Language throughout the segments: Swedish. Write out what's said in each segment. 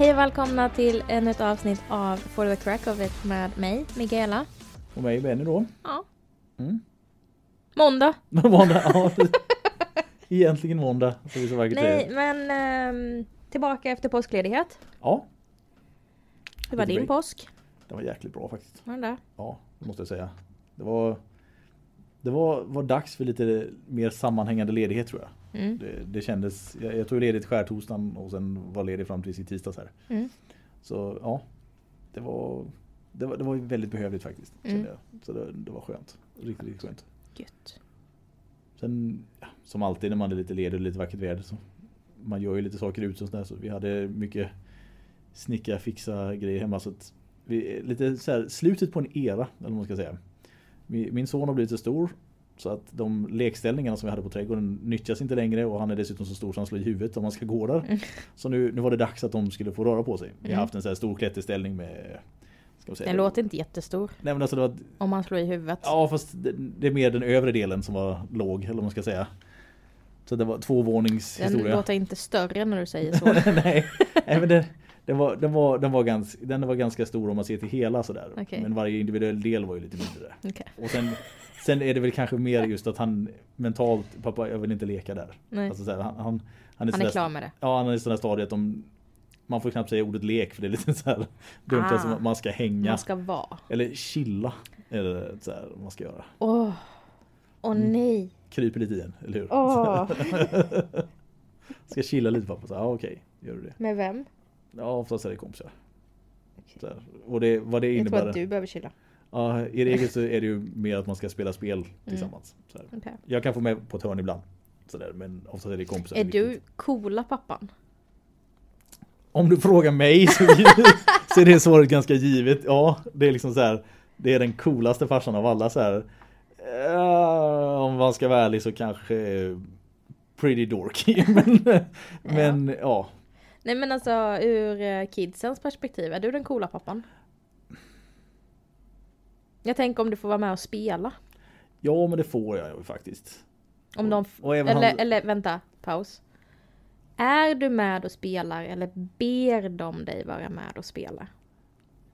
Hej och välkomna till ännu ett avsnitt av For the Crack of It med mig, Mikaela. Och mig Benny då. Ja. Mm. Måndag! måndag, ja. Egentligen måndag. Som vi så Nej, säger. men ehm, tillbaka efter påskledighet. Ja, Hur var din påsk? det var jäkligt bra faktiskt. Var den där? Ja, det måste jag säga. Det var, det var, var dags för lite mer sammanhängande ledighet tror jag. Mm. Det, det kändes, jag, jag tog ledigt skärtorsdagen och sen var ledig fram till i tisdags här. Mm. Så ja, det var, det var, det var väldigt behövligt faktiskt. Mm. Så det, det var skönt. Riktigt, riktigt skönt. Gött. Sen, ja, som alltid när man är lite ledig och lite vackert väder så man gör ju lite saker ute och sådär så vi hade mycket snicka, fixa grejer hemma så vi, lite så här, slutet på en era, eller vad man ska säga. Min, min son har blivit så stor så att de lekställningarna som vi hade på trädgården nyttjas inte längre och han är dessutom så stor så han slår i huvudet om man ska gå där. Mm. Så nu, nu var det dags att de skulle få röra på sig. Vi har Mm. haft en så här stor klätterställning med ska man säga, Den låter inte jättestor Nej men alltså det var om man slår i huvudet. Ja fast det, det är mer den övre delen som var låg eller vad man ska säga. Så det var Den tvåvåningshistoria. låter inte större när du säger så. Nej, men det, den, var, den, var, den, var ganska, den var ganska stor om man ser till hela sådär. Okej. Men varje individuell del var ju lite mindre. Okej. Och sen, sen är det väl kanske mer just att han mentalt, pappa jag vill inte leka där. Nej. Alltså så här, han, han, han är, Han är klar med det. Ja han är i sådana stadiet de, man får knappt säga ordet lek för det är lite så här dumt. Ah. Alltså, man ska hänga. Man ska vara. Eller chilla. Är det så här man ska göra. Åh, åh Mm. nej. kryper lite igen, eller hur? Åh. Ska chilla lite pappa, så ja okej, gör du det. Med vem? Ja oftast är det kompisar. Okej. Så här. Och det, vad det Jag tror innebär. att du behöver chilla. Ja, I regel så är det ju mer att man ska spela spel tillsammans. Så här. Okej. Jag kan få med på ett hörn ibland. Så där, men oftast är det kompisar. Är viktigt. du coola pappan? Om du frågar mig så, så är det svaret ganska givet. Ja, det är liksom så här. Det är den coolaste farsan av alla så här. Ja, om man ska vara ärlig så kanske pretty dorky. Men, men ja. Nej men alltså ur eh, kidsens perspektiv, är du den coola pappan? Jag tänker om du får vara med och spela. Ja men det får jag ju faktiskt. Om de... Eller, han- eller vänta, paus. Är du med och spelar eller ber de dig vara med och spela?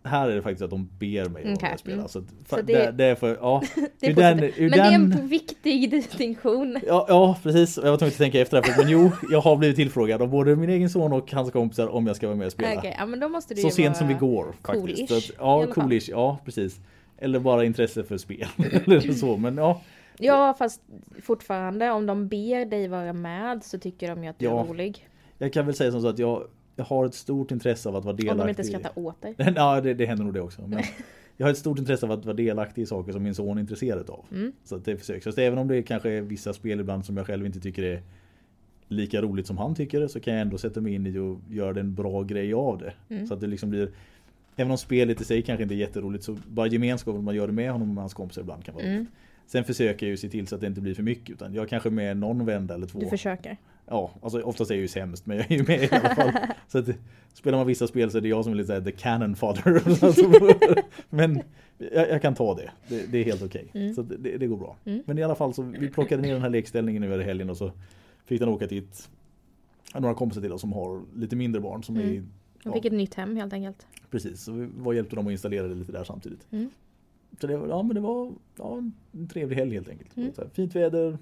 Här är det faktiskt att de ber mig att okay. spela. mm. Så, att, Så det, det- det är för, ja. Det är den, men den, det är en viktig distinktion. ja, ja precis, jag var tvungen att tänka efter här. Men jo, jag har blivit tillfrågad av både min egen son och hans kompisar om jag ska vara med och spela. Okej, ja men då måste du Så sent som igår coolish, faktiskt. Så att, ja, coolish, ja precis. Eller bara intresse för spel. Eller så, men ja. Ja fast fortfarande om de ber dig vara med så tycker de ju att du Ja, är rolig. Jag kan väl säga som så att jag, jag har ett stort intresse av att vara Om delaktig. de inte skrattar åt dig. Ja, det, det händer nog det också. Men jag har ett stort intresse av att vara delaktig i saker som min son är intresserad av. Mm. Så att det försöks. Så även om det kanske är vissa spel ibland som jag själv inte tycker är lika roligt som han tycker så kan jag ändå sätta mig in i och göra en bra grej av det. Mm. Så att det liksom blir Även om spelet i sig kanske inte är jätteroligt så bara gemenskapen man gör det med honom och hans kompisar ibland kan vara Mm. roligt. Sen försöker jag ju se till så att det inte blir för mycket utan jag kanske är med någon vända eller två. Du försöker. Ja, alltså oftast är jag ju sämst men jag är ju med i alla fall. Så att, spelar man vissa spel så är det jag som är lite såhär the cannon fodder. Men jag, jag kan ta det. Det, det är helt okej. Mm. Så det, det går bra. Mm. Men i alla fall så vi plockade ner den här lekställningen nu över helgen och så fick den åka till ett, några kompisar till oss som har lite mindre barn som är De ja, fick ett nytt hem helt enkelt. precis. Så vi var hjälpte dem att installera det lite där samtidigt. Mm. Så det, var- ja, men det var ja, en trevlig helg helt enkelt. Mm. Här, fint väder.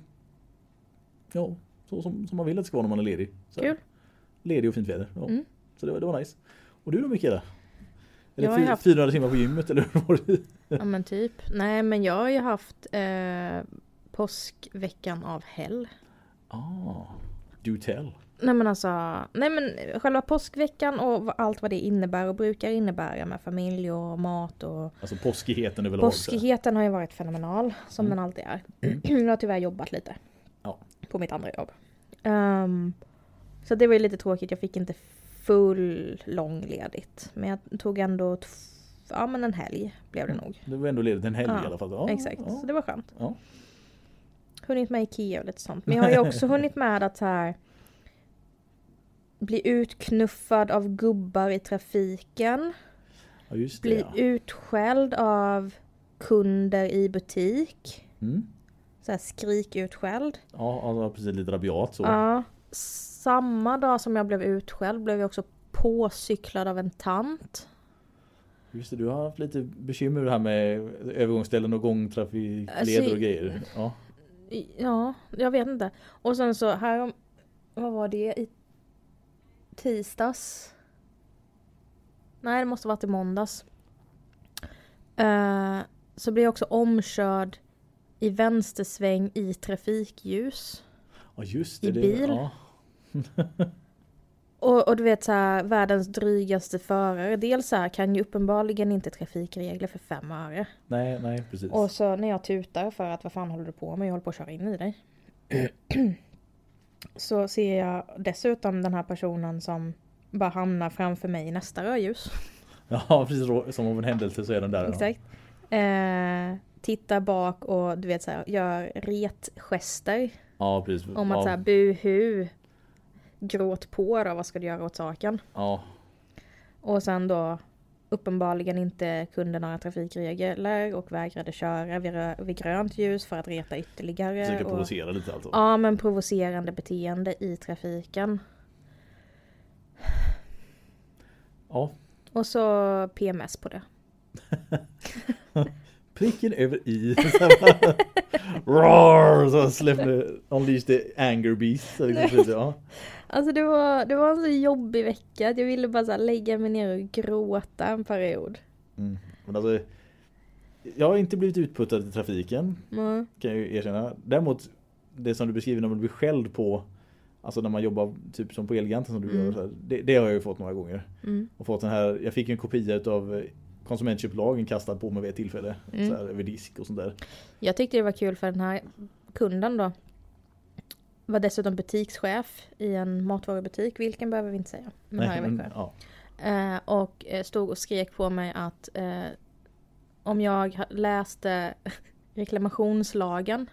Ja, så som, som man vill att det ska vara när man är ledig. Så här, Kul. Ledig och fint väder. Ja. Mm. Så det var, det var nice. Och du då Mikaela? Är Jag har haft- 400 timmar på gymmet eller hur var det? Ja men typ. Nej men jag har ju haft eh, påskveckan av hell. Ah, do tell. Nej men alltså, nej men själva påskveckan och allt vad det innebär och brukar innebära med familj och mat och Alltså påskigheten överlag. Påskigheten har ju varit fenomenal som Mm. den alltid är. jag har tyvärr jobbat lite. Ja. På mitt andra jobb. Ehm, så det var ju lite tråkigt, jag fick inte full långledigt. Men jag tog ändå ja men en helg blev det nog. Det var ändå ledigt en helg Ja, i alla fall. Ja, Exakt, Ja. så det var skönt. Ja. Hunnit med Ikea och lite sånt. Men jag har ju också hunnit med att så här bli utknuffad av gubbar i trafiken. ja, det. Bli Ja. utskälld av kunder i butik. Mm. Så här skrikutskälld. Ja, alltså, precis lite rabiat så. Ja. Samma dag som jag blev utskälld blev jag också påcyklad av en tant. Just det, du har haft lite bekymmer med det här med övergångsställen och gångtrafikleder Alltså, och grejer. Ja. Ja, jag vet inte. Och sen så här vad var det? I tisdags? Nej, det måste varit i måndags. Eh, så blev jag också omkörd i vänstersväng i trafikljus. ja, just det. I det bil? Ja. Och, och du vet så här, världens drygaste förare. Dels så här, kan ju uppenbarligen inte trafikregler för fem öre. Nej, nej, precis. Och så när jag tutar för att vad fan håller du på med? Jag håller på att köra in i dig. så ser jag dessutom den här personen som bara hamnar framför mig i nästa rödljus. Ja, precis som av en händelse så är den där. Exakt. Eh, tittar bak och du vet så här, gör retgester. Ja, precis. Om att ja, så här, buhu. Gråt på då, vad ska du göra åt saken? ja, Och sen då uppenbarligen inte kunde några trafikregler och vägrade köra vid, vid grönt ljus för att reta ytterligare. försöker och, provocera lite alltså. Ja men provocerande beteende i trafiken. Ja. Och så PMS på det. Pricken över i. Roar! Så släppte Unleash the anger beast. Så liksom, ja. Alltså det var, det var en så jobbig vecka att jag ville bara så lägga mig ner och gråta en period. Mm. Men alltså, jag har inte blivit utputtad i trafiken. Mm. Kan jag ju erkänna. Däremot det som du beskriver när man blir skälld på Alltså när man jobbar typ som på Elgiganten som du Mm. gör så här, det, det har jag ju fått några gånger. Mm. Och fått den här, jag fick en kopia utav konsumentköplagen kastad på mig vid ett tillfälle. Mm. Så här, över disk och sånt där. Jag tyckte det var kul för den här kunden då var dessutom butikschef i en matvarubutik. Vilken behöver vi inte säga. Men här i Växjö. ja. Eh, och eh, stod och skrek på mig att eh, om jag läste reklamationslagen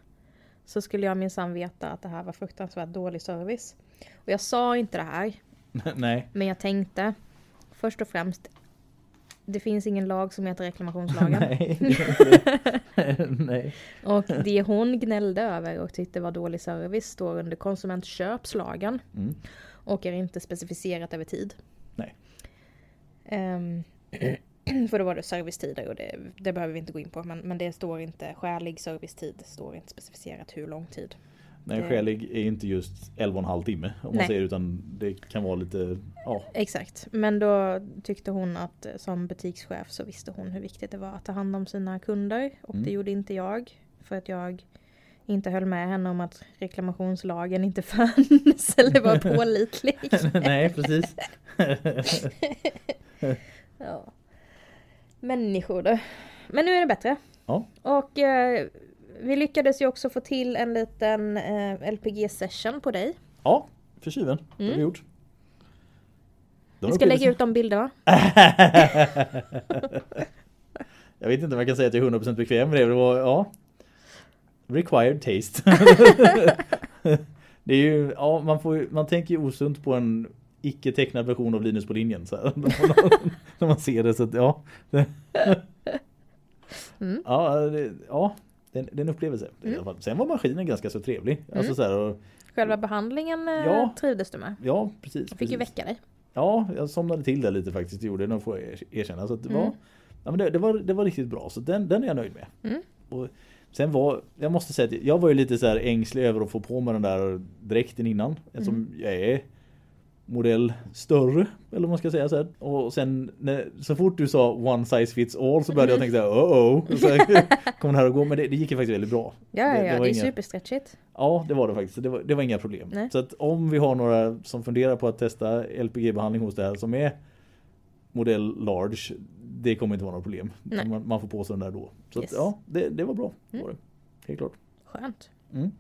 så skulle jag minsann veta att det här var fruktansvärt dålig service. Och jag sa inte det här, Nej. men jag tänkte först och främst det finns ingen lag som heter reklamationslagen. Nej. Nej. Och det hon gnällde över och tyckte var dålig service står under konsumentköpslagen Mm. och är inte specificerat över tid. Nej. Ehm, för då var det servicetider och det, det behöver vi inte gå in på men, men det står inte skälig servicetid, det står inte specificerat hur lång tid. Nej, skälig är inte just 11,5 timme om man Nej. säger utan det kan vara lite, ja. Exakt, men då tyckte hon att eh, som butikschef så visste hon hur viktigt det var att ta hand om sina kunder och Mm. det gjorde inte jag för att jag inte höll med henne om att reklamationslagen inte fanns eller var pålitlig. Nej, precis. Ja. Människor då. Men nu är det bättre. Ja. Och eh, vi lyckades ju också få till en liten eh, LPG-session på dig. Ja, för tjuven. Det har Mm. vi gjort. Det var Vi ska lägga ut de bilderna. jag vet inte om jag kan säga att jag är 100% bekväm med det. Det var, ja. Required taste. det är ju, ja, man, får, man tänker ju osunt på en icke tecknad version av Linus på linjen. Så här, när man ser det så att, ja. Mm. Ja, det, ja det, är en- upplevelse. Mm. Sen var maskinen ganska så trevlig. Alltså så här, och, Själva behandlingen eh, Ja. trivdes du med. ja, precis. Jag fick ju precis. väcka dig. Ja, jag somnade till det lite faktiskt. Gjorde det, får jag erkänna. Så att det, var, Mm. ja, men det, det, var, det var riktigt bra. Så den, den är jag nöjd med. Mm. Och sen var, jag måste säga att jag var ju lite så här ängslig över att få på mig den där dräkten innan. Eftersom Mm. jag är modell större. Eller vad man ska säga så här. Och sen när, så fort du sa one size fits all så började jag tänka så här, oh oh. Så här, kommer den här att gå? Men det, det gick ju faktiskt väldigt bra. Ja, ja, Det- det. Det, är inga- superstretchigt. Ja, det var det faktiskt. Det var, det var inga problem. Nej. Så att om vi har några som funderar på att testa LPG-behandling hos det här som är modell large, det kommer inte vara några problem. Man, man får på sig den där då. Så Yes. att, ja, det, det var bra. Det Mm. var det. Helt klart. Skönt. Mm.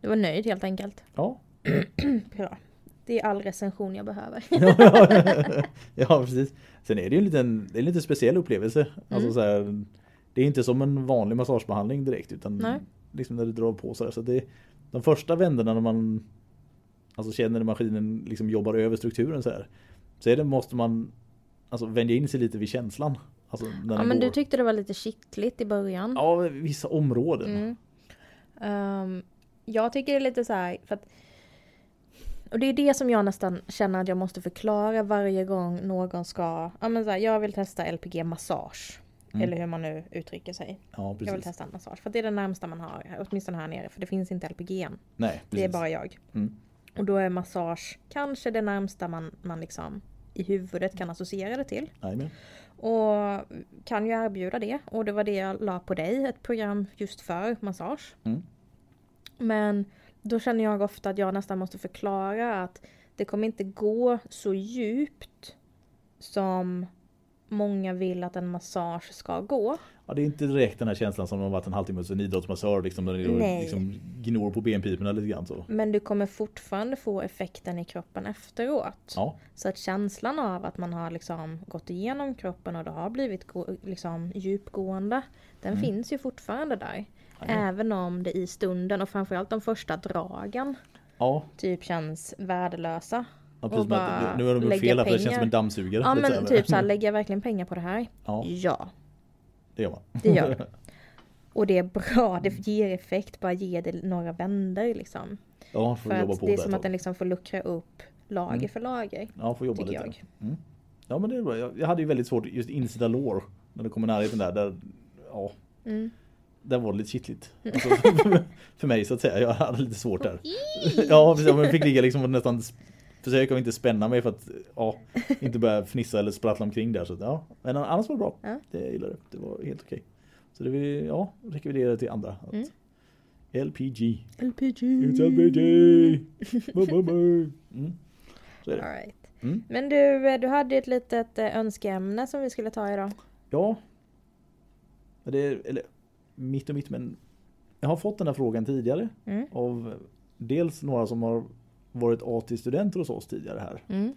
Du var nöjd helt enkelt. Ja. Bra. Det är all recension jag behöver. ja, precis. Sen är det ju en liten, det är en lite speciell upplevelse. Alltså Mm. så här, det är inte som en vanlig massagebehandling direkt utan Nej. liksom när du drar på så här. Så det, de första vänderna när man alltså känner när maskinen liksom jobbar över strukturen så här. Så är det, måste man alltså vänja in sig lite vid känslan. Alltså Ja men går. du tyckte det var lite kittligt i början. Ja, vissa områden. Mm. Ehm, jag tycker det är lite så här för att Och det är det som jag nästan känner att jag måste förklara varje gång någon ska, ja men så här, jag vill testa LPG massage. Mm. Eller hur man nu uttrycker sig. Ja, Jag vill precis. testa en massage. För det är det närmsta man har, åtminstone här nere. För det finns inte LPG än. Nej, Det är precis. bara jag. Mm. Och då är massage kanske det närmsta man, man liksom i huvudet kan associera det till. Jajamän. Och kan ju erbjuda det. Och det var det jag la på dig, ett program just för massage. Mm. Men då känner jag ofta att jag nästan måste förklara att det kommer inte gå så djupt som många vill att en massage ska gå. Ja, det är inte direkt den här känslan som om det varit en halvtimme hos en idrottsmassör liksom, där det liksom gnor på benpiporna lite grann så. Men du kommer fortfarande få effekten i kroppen efteråt. Ja, Så att känslan av att man har liksom gått igenom kroppen och det har blivit liksom djupgående. Den Mm. finns ju fortfarande där. Även om det i stunden och framförallt de första dragen ja. typ känns värdelösa. ja precis, Och bara nu har de fel här, för det känns pengar. som en dammsugare. Ja men så här. typ lägger jag verkligen pengar på det här? Ja, Ja, det gör man. det gör. Och det är bra, det ger effekt, bara ge det några vändor liksom. Ja, får För jobba att på det är som att den liksom får luckra upp lager Mm. för lager. Ja, får jobba lite. jag. Mm. Ja, men det är bra. Jag hade ju väldigt svårt just insida lår. När det kommer närheten där. där ja, Mm. Där var det lite kittligt. Alltså, för mig så att säga. Jag hade lite svårt där. Ja, precis. Fick ligga liksom och nästan försöka inte spänna mig för att ja, inte börja fnissa eller sprattla omkring där. Så att, ja. Men annars var det bra. Ja. Det jag gillade det. Det var helt okej. Så det vill ja, rekommenderar till andra. Att Mm. LPG. LPG! It's LPG! Mm. Så är det. All right. Mm. Men du, du hade ett litet eh, önskeämne som vi skulle ta idag. Ja. Det eller mitt och mitt men jag har fått den här frågan tidigare Mm. av dels några som har varit AT-studenter hos oss tidigare här. Mm.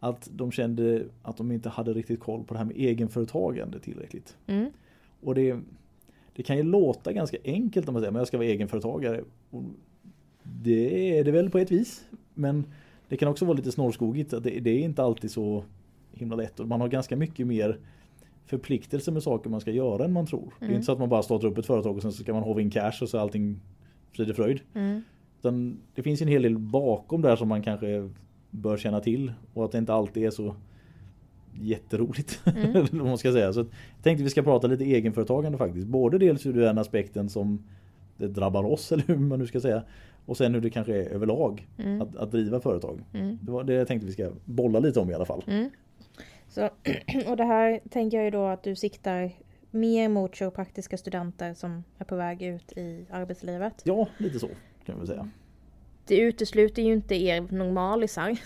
Att de kände att de inte hade riktigt koll på det här med egenföretagande tillräckligt. Mm. Och det, det kan ju låta ganska enkelt om man säger men jag ska vara egenföretagare. Och det är det väl på ett vis. Men det kan också vara lite snårskogigt. att Det, det är inte alltid så himla lätt. Och man har ganska mycket mer förpliktelser med saker man ska göra än man tror. Det är Mm. inte så att man bara startar upp ett företag och sen så ska man håva in cash och så är allting frid och fröjd. Mm. Utan det finns en hel del bakom där som man kanske bör känna till. Och att det inte alltid är så jätteroligt. Mm. man ska säga. Så jag tänkte vi ska prata lite egenföretagande faktiskt. Både dels ur den aspekten som det drabbar oss eller hur man nu ska säga. Och sen hur det kanske är överlag Mm. att, att driva företag. Mm. Det var det jag tänkte vi ska bolla lite om i alla fall. Mm. Så, och det här tänker jag ju då att du siktar mer mot kiropraktiska studenter som är på väg ut i arbetslivet. Ja, lite så kan jag väl säga. Det utesluter ju inte er normalisar.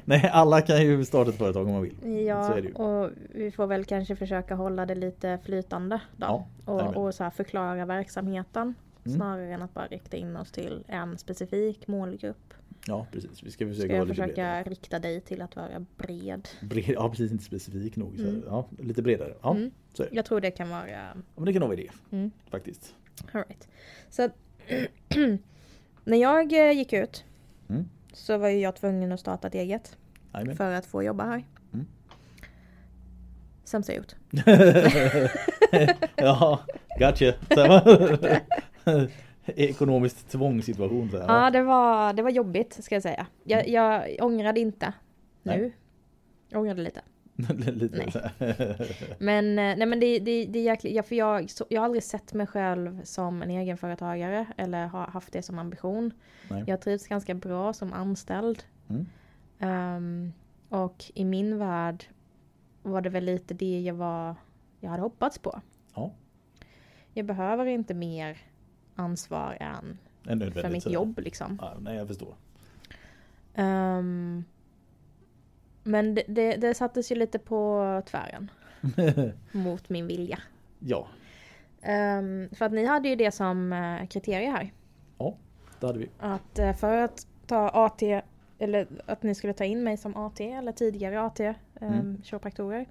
Nej, alla kan ju starta ett företag om man vill. så Ja, är det ju. och vi får väl kanske försöka hålla det lite flytande då. Ja, och, och så här förklara verksamheten. Mm. Snarare än att bara rikta in oss till en specifik målgrupp. Ja, precis. Vi ska försöka Ska vara jag lite försöka bredare. rikta dig till att vara bred. Bred, ja, precis. Inte specifik nog. Så, Mm. ja, lite bredare. Ja, Mm. så. Jag tror det kan vara... Ja, men det kan nog vara det. Mm. Faktiskt. All right. Så när jag eh, gick ut Mm. så var ju jag tvungen att starta ett eget Jajamän. för att få jobba här. Mm. Sämsta jag gjort. ja, gotcha. Ekonomiskt tvångssituation. Så här. Ja, det var, det var jobbigt ska jag säga. Jag, Mm. jag ångrade inte nu. Nej. Jag ångrade lite. lite Nej. Men, eh, nej, men det, det, det är jäkligt, ja, för jag, så, jag har aldrig sett mig själv som en egenföretagare eller har haft det som ambition. Nej. Jag trivs ganska bra som anställd. Mm. Ehm, och i min värld var det väl lite det jag var jag hade hoppats på. Ja, Jag behöver inte mer ansvar än för mitt sådär. jobb liksom. Ja, nej, jag förstår. Ehm, men det, det, det sattes ju lite på tvären mot min vilja. ja, Ehm, för att ni hade ju det som uh, kriterie här. det hade vi. Att eh, för att ta AT, eller att ni skulle ta in mig som AT eller tidigare AT, um, Mm. kiropraktorer,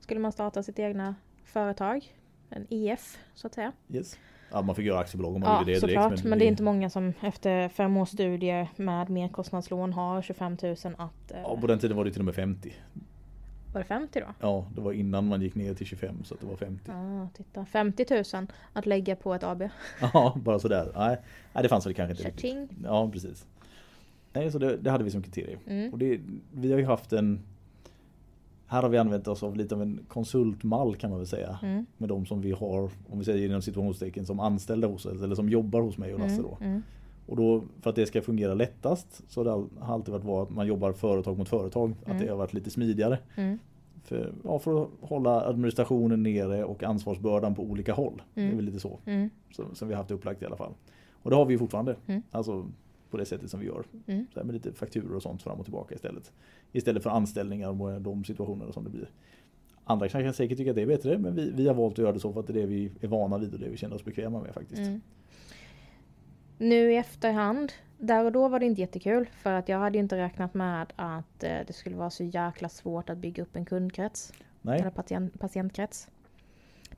skulle man starta sitt egna företag. En IF så att säga. Yes. Ja, man fick göra aktiebolag om man Ja ville det såklart, direkt. men, det är inte många som efter fem års studier med merkostnadslån har 25 000 att... eh, Ja, på den tiden var det till och med 50. Var det 50 då? Ja, det var innan man gick ner till 25 så det var 50. Ja, titta. 50 000 att lägga på ett AB. Ja, bara sådär. Nej, nej, det fanns väl kanske inte. Cha-ching. Ja, precis. Nej, så det, det hade vi som kriterium. Mm. Och det, vi har ju haft en här har vi använt oss av lite av en konsultmall kan man väl säga. Mm. Med de som vi har, om vi säger inom situationstecken, som anställda hos oss eller som jobbar hos mig och Lasse då. Mm. Mm. Och då för att det ska fungera lättast så har det alltid varit att man jobbar företag mot företag. Att Mm. det har varit lite smidigare. Mm. För, ja, för att hålla administrationen nere och ansvarsbördan på olika håll. Det är Mm. väl lite så Mm. som, som vi har haft upplagt i alla fall. Och det har vi fortfarande. Mm. Alltså på det sättet som vi gör. Mm. Så här med lite fakturor och sånt fram och tillbaka istället. Istället för anställningar och de situationerna som det blir. Andra kan säkert tycka att det är bättre men vi, vi har valt att göra det så för att det är det vi är vana vid och det vi känner oss bekväma med faktiskt. Mm. Nu i efterhand, där och då var det inte jättekul för att jag hade inte räknat med att eh, det skulle vara så jäkla svårt att bygga upp en kundkrets. Nej, Eller patient, patientkrets.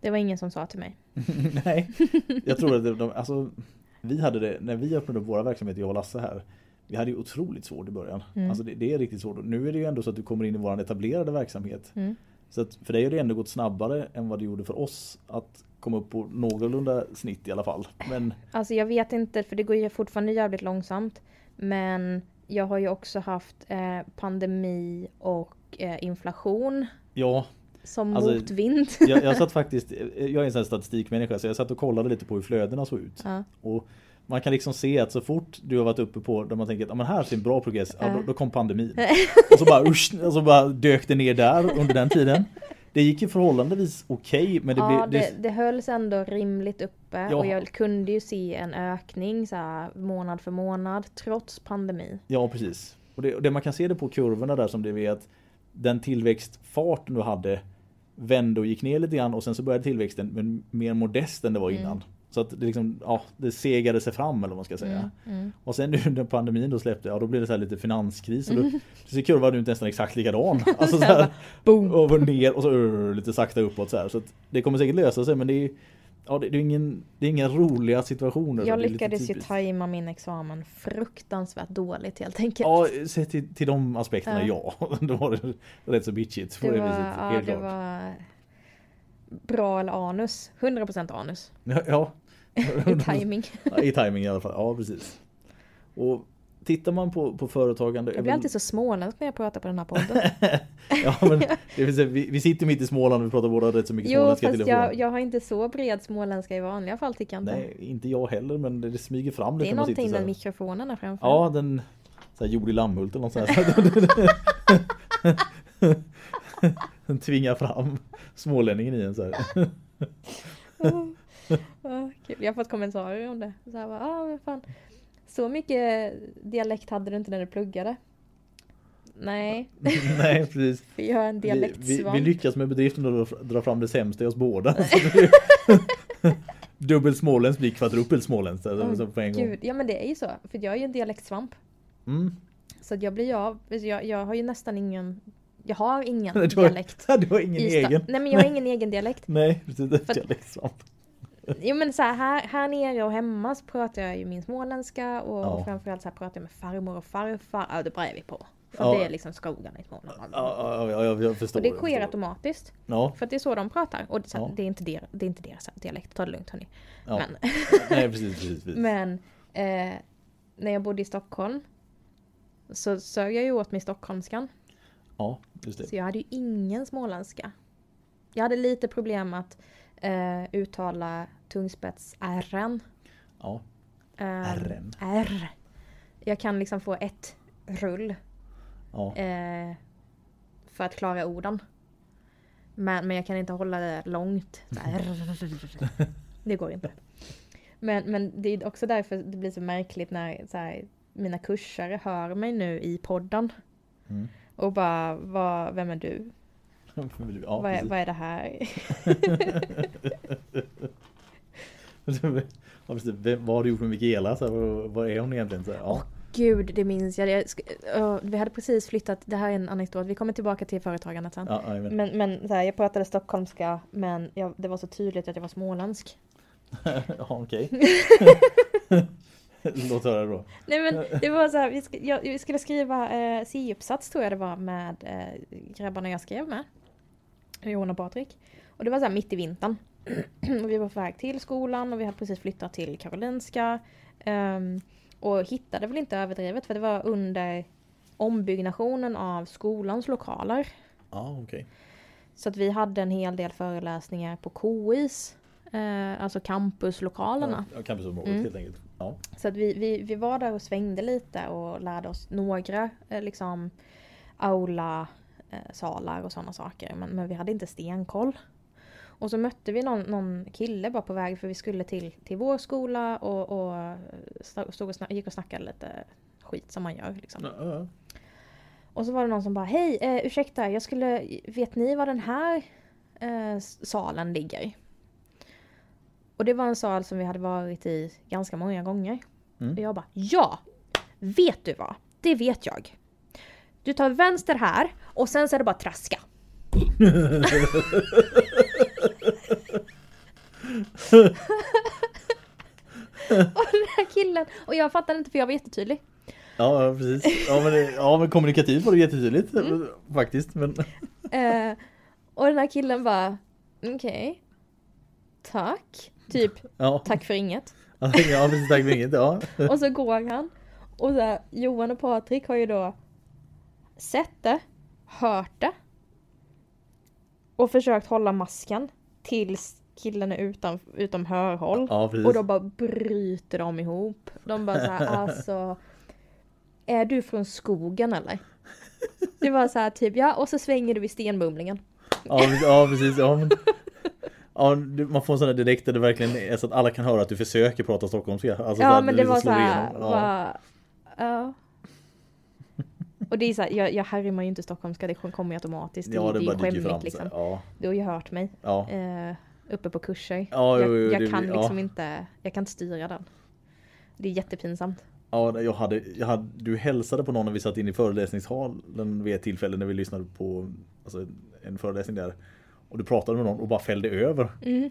Det var ingen som sa till mig. nej. Jag tror att det, de, alltså, vi hade det, när vi öppnade upp våra verksamheter, jag och Lasse här. Vi hade ju otroligt svårt i början. Mm. Alltså det, det är riktigt svårt. Nu är det ju ändå så att du kommer in i vår etablerade verksamhet. Mm. Så att för dig har det ändå gått snabbare än vad det gjorde för oss att komma upp på någorlunda snitt i alla fall. Men Alltså jag vet inte, för det går ju fortfarande jävligt långsamt. Men jag har ju också haft eh, pandemi och eh, inflation ja, som Alltså, motvind. jag, jag satt faktiskt, jag är en sån här statistikmänniska så jag satt och kollade lite på hur flödena såg ut. Ja. Och man kan liksom se att så fort du har varit uppe på där man tänker att ah, men här ser en bra progress, ja, då, då kom pandemin. och så bara usch, och så bara dök det ner där under den tiden. Det gick ju förhållandevis okej men det ja, blev... det, det hölls ändå rimligt uppe Ja. och jag kunde ju se en ökning så här, månad för månad trots pandemi. Ja precis. Och det, och det man kan se det på kurvorna där som det är att den tillväxtfarten du hade vände och gick ner lite grann och sen så började tillväxten men mer modest än det var innan. Så att det liksom, ja, det segade sig fram eller vad man ska säga. Mm, mm. Och sen nu när pandemin då släppte, ja då blev det så här lite finanskris och då så kurvan ut nästan exakt likadan. Alltså så här, Boom. och ner och så uh, lite sakta uppåt så här. Så det kommer säkert lösa sig men det är Ja det, det är ingen, det är inga roliga situationer. Jag lyckades ju tajma min examen fruktansvärt dåligt helt enkelt. Ja, sett till, till de aspekterna Ja. ja. Då var det rätt så bitchigt på det det, var, viset. ja, helt det klart. var bra eller anus. 100% anus. Ja, ja. I timing. Ja, I timing i alla fall, ja precis. Och tittar man på, på företagande Jag blir alltid så småländsk när jag pratar på den här podden. Ja men det säga, vi, vi sitter mitt i Småland och vi pratar båda rätt så mycket Jo, småländska i fast jag, jag har inte så bred småländska i vanliga fall tycker jag inte. Nej, inte jag heller men det, det smyger fram det lite är man sitter någonting med mikrofonen är framför. Ja, den så här, Jordi Lammhult eller något sånt här. Den tvingar fram smålänningen i en så här. Ja, kul. Jag har fått kommentarer om det. Så här, bara, ah, men fan. Så mycket dialekt hade du inte när du pluggade. Nej, Nej, precis. jag är en Vi, vi, dialektsvamp. vi lyckas med bedriften att dra fram det sämsta i oss båda. Dubbel småländskt blir kvadrupel småländskt alltså. Gud, ja men det är ju så. För jag är ju en dialektsvamp. Mm. Så jag blir av. Jag, jag har ju nästan ingen... Jag har ingen Du har- dialekt. Du har ingen egen. Nej men jag har ingen egen dialekt. Nej, precis. För- dialektsvamp. Jo men så här, här, här nere och hemma så pratar jag ju min småländska och Ja. framförallt så pratar jag med farmor och farfar. Ja det brer vi på. För Ja. det är liksom skogarna i Småland. Ja, ja, ja, jag, förstår. och det sker automatiskt. Ja, För att det är så de pratar. Och det, så Ja. det, är, inte der, det är inte deras dialekt, ta det lugnt hörni. ja. Men, Nej, precis, precis. precis. men eh, när jag bodde i Stockholm så sög jag ju åt mig stockholmskan. Ja, just det. Så jag hade ju ingen småländska. Jag hade lite problem att eh, uttala tungspets-r'n. Ja, Eh, R'n. R. Jag kan liksom få ett rull ja. eh, för att klara orden. Men, men jag kan inte hålla det långt. Det går inte. Men, men det är också därför det blir så märkligt när så här, mina kursare hör mig nu i podden. Mm. Och bara, vad, vem är du? Ja vad, är, vad är det här? ja, precis. Vem, vad har du gjort med Mikaela? Så här, vad, är hon egentligen? Så här, ja. Gud, det minns jag. jag uh, vi hade precis flyttat, det här är en anekdot, vi kommer tillbaka till företagandet sen. Ja. Men, men så här, jag pratade stockholmska men jag, det var så tydligt att jag var småländsk. ja, okej. Låt höra då. Nej men det var så här, vi, sk- jag, vi skulle skriva eh, C-uppsats tror jag det var med eh, grabbarna jag skrev med. Johan och Patrik. Och det var så mitt i vintern. och vi var på väg till skolan och vi hade precis flyttat till Karolinska. Ehm, Och hittade väl inte överdrivet för det var under ombyggnationen av skolans lokaler. Ja, okej. Så att vi hade en hel del föreläsningar på KIs, eh, alltså campuslokalerna. Ja, campusområdet Mm. helt enkelt. Ja. Så att vi, vi, vi var där och svängde lite och lärde oss några eh, liksom aula eh, salar och sådana saker. Men, men vi hade inte stenkoll. Och så mötte vi någon, någon kille bara på väg för vi skulle till, till vår skola och, och sta- stod och snack, gick och snackade lite skit som man gör. Liksom. Ja. Och så var det någon som bara Hej, eh, ursäkta, jag skulle, vet ni var den här eh, salen ligger? Och det var en sal som vi hade varit i ganska många gånger. Mm. Och jag bara Ja! Vet du vad? Det vet jag. Du tar vänster här och sen så är det bara traska. och den här killen, och jag fattade inte för jag var jättetydlig. Ja, precis. Ja men, det, ja, men kommunikativt var det jättetydligt Mm. faktiskt. Men, Eh, och den här killen bara Okej. Tack. Typ ja. tack för inget. Ja, precis. Tack för inget. Ja. Och så går han. Och så här, Johan och Patrik har ju då sett det, hört det. Och försökt hålla masken tills killen är utan, utom hörhåll. Ja, och då bara bryter de ihop. De bara så här, alltså. Är du från skogen eller? Det var så här typ, ja och så svänger du vid stenbumlingen. Ja, precis. ja, precis. Ja, men, ja, man får en sån där direkt där det verkligen är så att alla kan höra att du försöker prata stockholmska. Alltså, så Ja här, men det var liksom så slår här, igenom. Ja. bara, ja. Och det är så här, jag, jag härmar ju inte stockholmska, det kommer ju automatiskt. ja, det det är ju skämmigt liksom. Ja, Du har ju hört mig ja. eh, uppe på kurser. Ja, jag jag det- kan liksom inte, jag kan inte styra den. Det är jättepinsamt. Ja, jag hade, jag hade, du hälsade på någon när vi satt in i föreläsningssalen vid ett tillfälle när vi lyssnade på alltså, en föreläsning där. Och du pratade med någon och bara fällde över. Mm.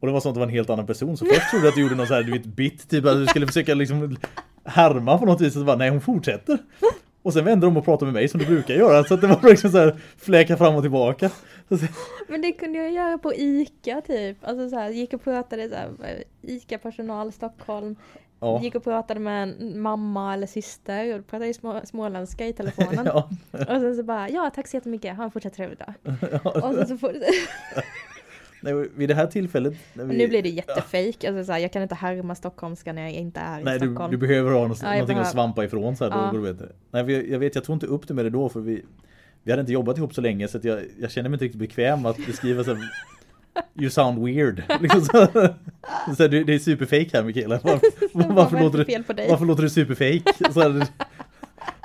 Och det var som att det var en helt annan person. Så först trodde jag att du gjorde någon så här, du vet, bit, typ att du skulle försöka liksom härma på något vis. Och så bara, nej hon fortsätter. Och sen vände de och pratade med mig som du brukar göra. Så att det var liksom så här, fläka fram och tillbaka. Så, så, Men det kunde jag göra på ICA typ. Alltså så här, gick och pratade så här, eh, ICA-personal Stockholm. ja. Gick och pratade med en mamma eller syster och pratade i små, småländska i telefonen. Ja. Och sen så bara, ja tack så jättemycket, ha en fortsatt trevlig dag. Och sen så får, Nej, vid det här tillfället. Vi, nu blir det jättefejk, alltså så här, jag kan inte härma stockholmska när jag inte är i Nej, du, Stockholm. du behöver ha något, Ja, någonting behöver- att svampa ifrån så här, Ja. då det bättre. Nej, jag, jag vet, jag tror inte upp det med det då för vi Vi hade inte jobbat ihop så länge så jag, jag känner mig inte riktigt bekväm att beskriva så här, You sound weird. Liksom så, så här, det, det är superfake här Mikaela. Var, varför, det låter du, varför låter du superfake? Så här,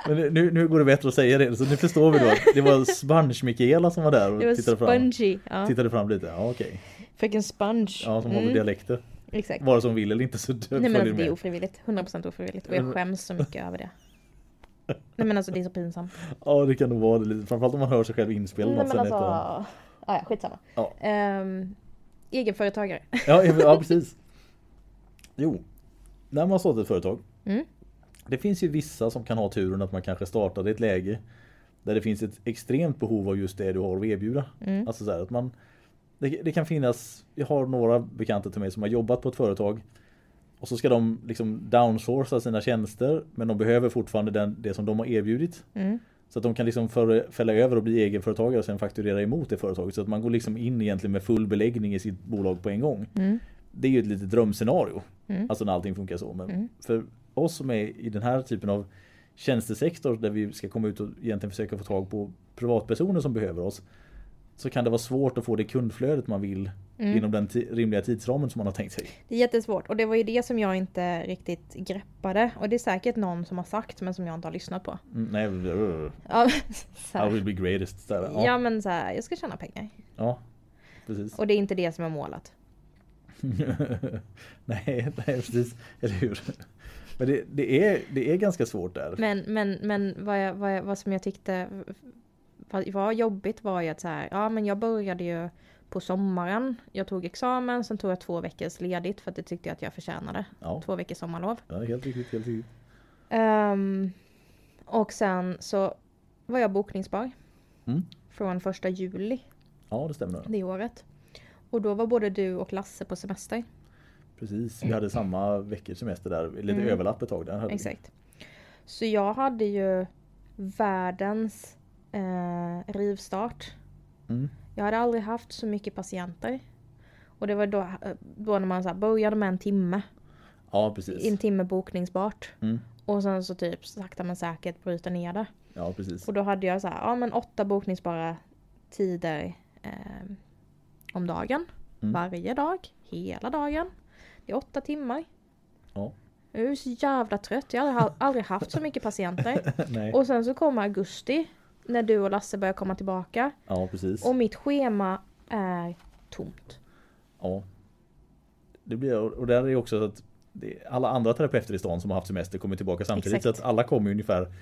men nu, nu går det bättre att säga det. Så nu förstår vi då att det var Sponge Mikaela som var där och Det var tittade fram, spongy. Ja. tittade fram lite. Ja okej. Fröken Sponge. Ja, som Mm, dialekter. Exakt. Vare som vill eller inte så Nej men alltså, det är ofrivilligt. 100% ofrivilligt. Och jag skäms så mycket över det. Nej men alltså det är så pinsamt. Ja det kan nog vara det. Framförallt om man hör sig själv inspelad Nej något men sen alltså, ah, ja skitsamma. Ja. Ehm, egenföretagare. Ja, ja precis. Jo, när man har startat ett företag. Mm. Det finns ju vissa som kan ha turen att man kanske startade i ett läge där det finns ett extremt behov av just det du har att erbjuda. Mm. Alltså så att man det, det kan finnas, jag har några bekanta till mig som har jobbat på ett företag och så ska de liksom downsourca sina tjänster men de behöver fortfarande den, det som de har erbjudit. Mm. Så att de kan liksom för, fälla över och bli egenföretagare och sen fakturera emot det företaget. Så att man går liksom in egentligen med full beläggning i sitt bolag på en gång. Mm. Det är ju ett litet drömscenario. Mm. Alltså när allting funkar så. Men Mm. för oss som är i den här typen av tjänstesektor där vi ska komma ut och egentligen försöka få tag på privatpersoner som behöver oss. Så kan det vara svårt att få det kundflödet man vill Mm. inom den rimliga tidsramen som man har tänkt sig. Det är jättesvårt och det var ju det som jag inte riktigt greppade. Och det är säkert någon som har sagt men som jag inte har lyssnat på. Mm, nej, uh, Ja, så I will be greatest. Här, ja. ja, men så här, jag ska tjäna pengar. ja, precis. Och det är inte det som är målet. nej, nej, precis. Eller hur? Men det, det, är, det är ganska svårt där. Men, men, men vad, jag, vad, jag, vad som jag tyckte var jobbigt var ju att så här, ja men jag började ju på sommaren. Jag tog examen, sen tog jag två veckors ledigt för att det tyckte jag att jag förtjänade. Ja, Två veckors sommarlov. ja helt riktigt. Helt riktigt. Ehm, och sen så var jag bokningsbar. Mm. Från första juli Ja, det stämmer. det året. Och då var både du och Lasse på semester. Precis, vi hade samma veckors semester där, lite Mm. överlapp ett tag där. hade vi. Exakt. Så jag hade ju världens eh, rivstart. Mm. Jag hade aldrig haft så mycket patienter. Och det var då, eh, då när man så här började med en timme. Ja, precis. En timme bokningsbart. Mm. Och sen så typ sakta men säkert bryta ner det. Ja, precis. Och då hade jag så här, ja men åtta bokningsbara tider eh, om dagen. Mm. Varje dag, hela dagen. Är åtta timmar. Ja. Jag är så jävla trött. Jag har aldrig, haft så mycket patienter. Nej. Och sen så kommer augusti. När du och Lasse börjar komma tillbaka. Ja, precis. Och mitt schema är tomt. Ja. Det blir, och där är också så att alla andra terapeuter i stan som har haft semester kommer tillbaka samtidigt. Exakt. Så att alla kommer ungefär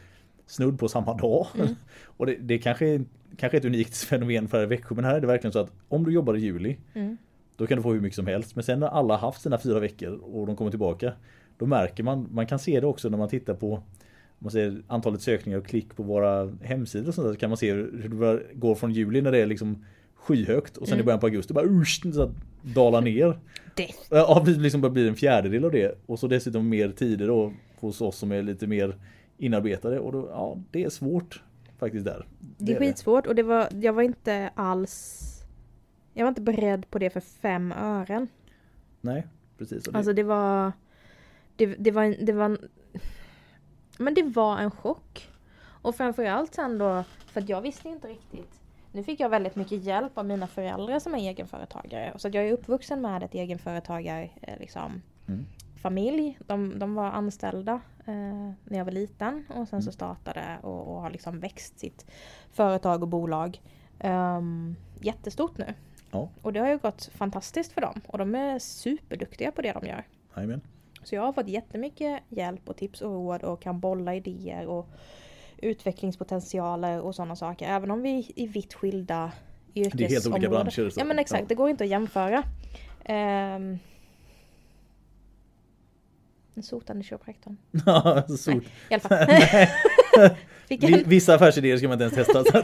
snudd på samma dag. Mm. och det, det kanske kanske är ett unikt fenomen för Växjö. Men här är det verkligen så att om du jobbar i juli Mm. Då kan du få hur mycket som helst. Men sen när alla haft sina fyra veckor och de kommer tillbaka då märker man, man kan se det också när man tittar på man ser antalet sökningar och klick på våra hemsidor och sånt där, så kan man se hur det går från juli när det är liksom skyhögt och sen i Mm. början på augusti bara usch, så att dalar ner. Death. Ja, det liksom bara blir en fjärdedel av det. Och så dessutom mer tider då hos oss som är lite mer inarbetade. Och då, ja, det är svårt faktiskt där. Det är det. skitsvårt och det var, jag var inte alls... Jag var inte beredd på det för fem ören. Nej, precis. Alltså det var... Det, det var. Det var en, men det var en chock. Och framförallt sen då, för att jag visste inte riktigt. Nu fick jag väldigt mycket hjälp av mina föräldrar som är egenföretagare. Så jag är uppvuxen med ett egenföretagar, eh, liksom, Mm. familj. De, de var anställda eh, när jag var liten och sen så Mm. startade och, och har liksom växt sitt företag och bolag. Um, jättestort nu. Ja. Och det har ju gått fantastiskt för dem. Och de är superduktiga på det de gör. Jajamän. Så jag har fått jättemycket hjälp och tips och råd och kan bolla idéer och utvecklingspotentialer och sådana saker. Även om vi är i vitt skilda yrkesområden. Det är helt olika branscher. Så. Ja men exakt, Ja. det går inte att jämföra. Um, den sotande kiropraktorn. Ja, så Nej. I alla fall. Vissa affärsidéer ska man inte ens testa.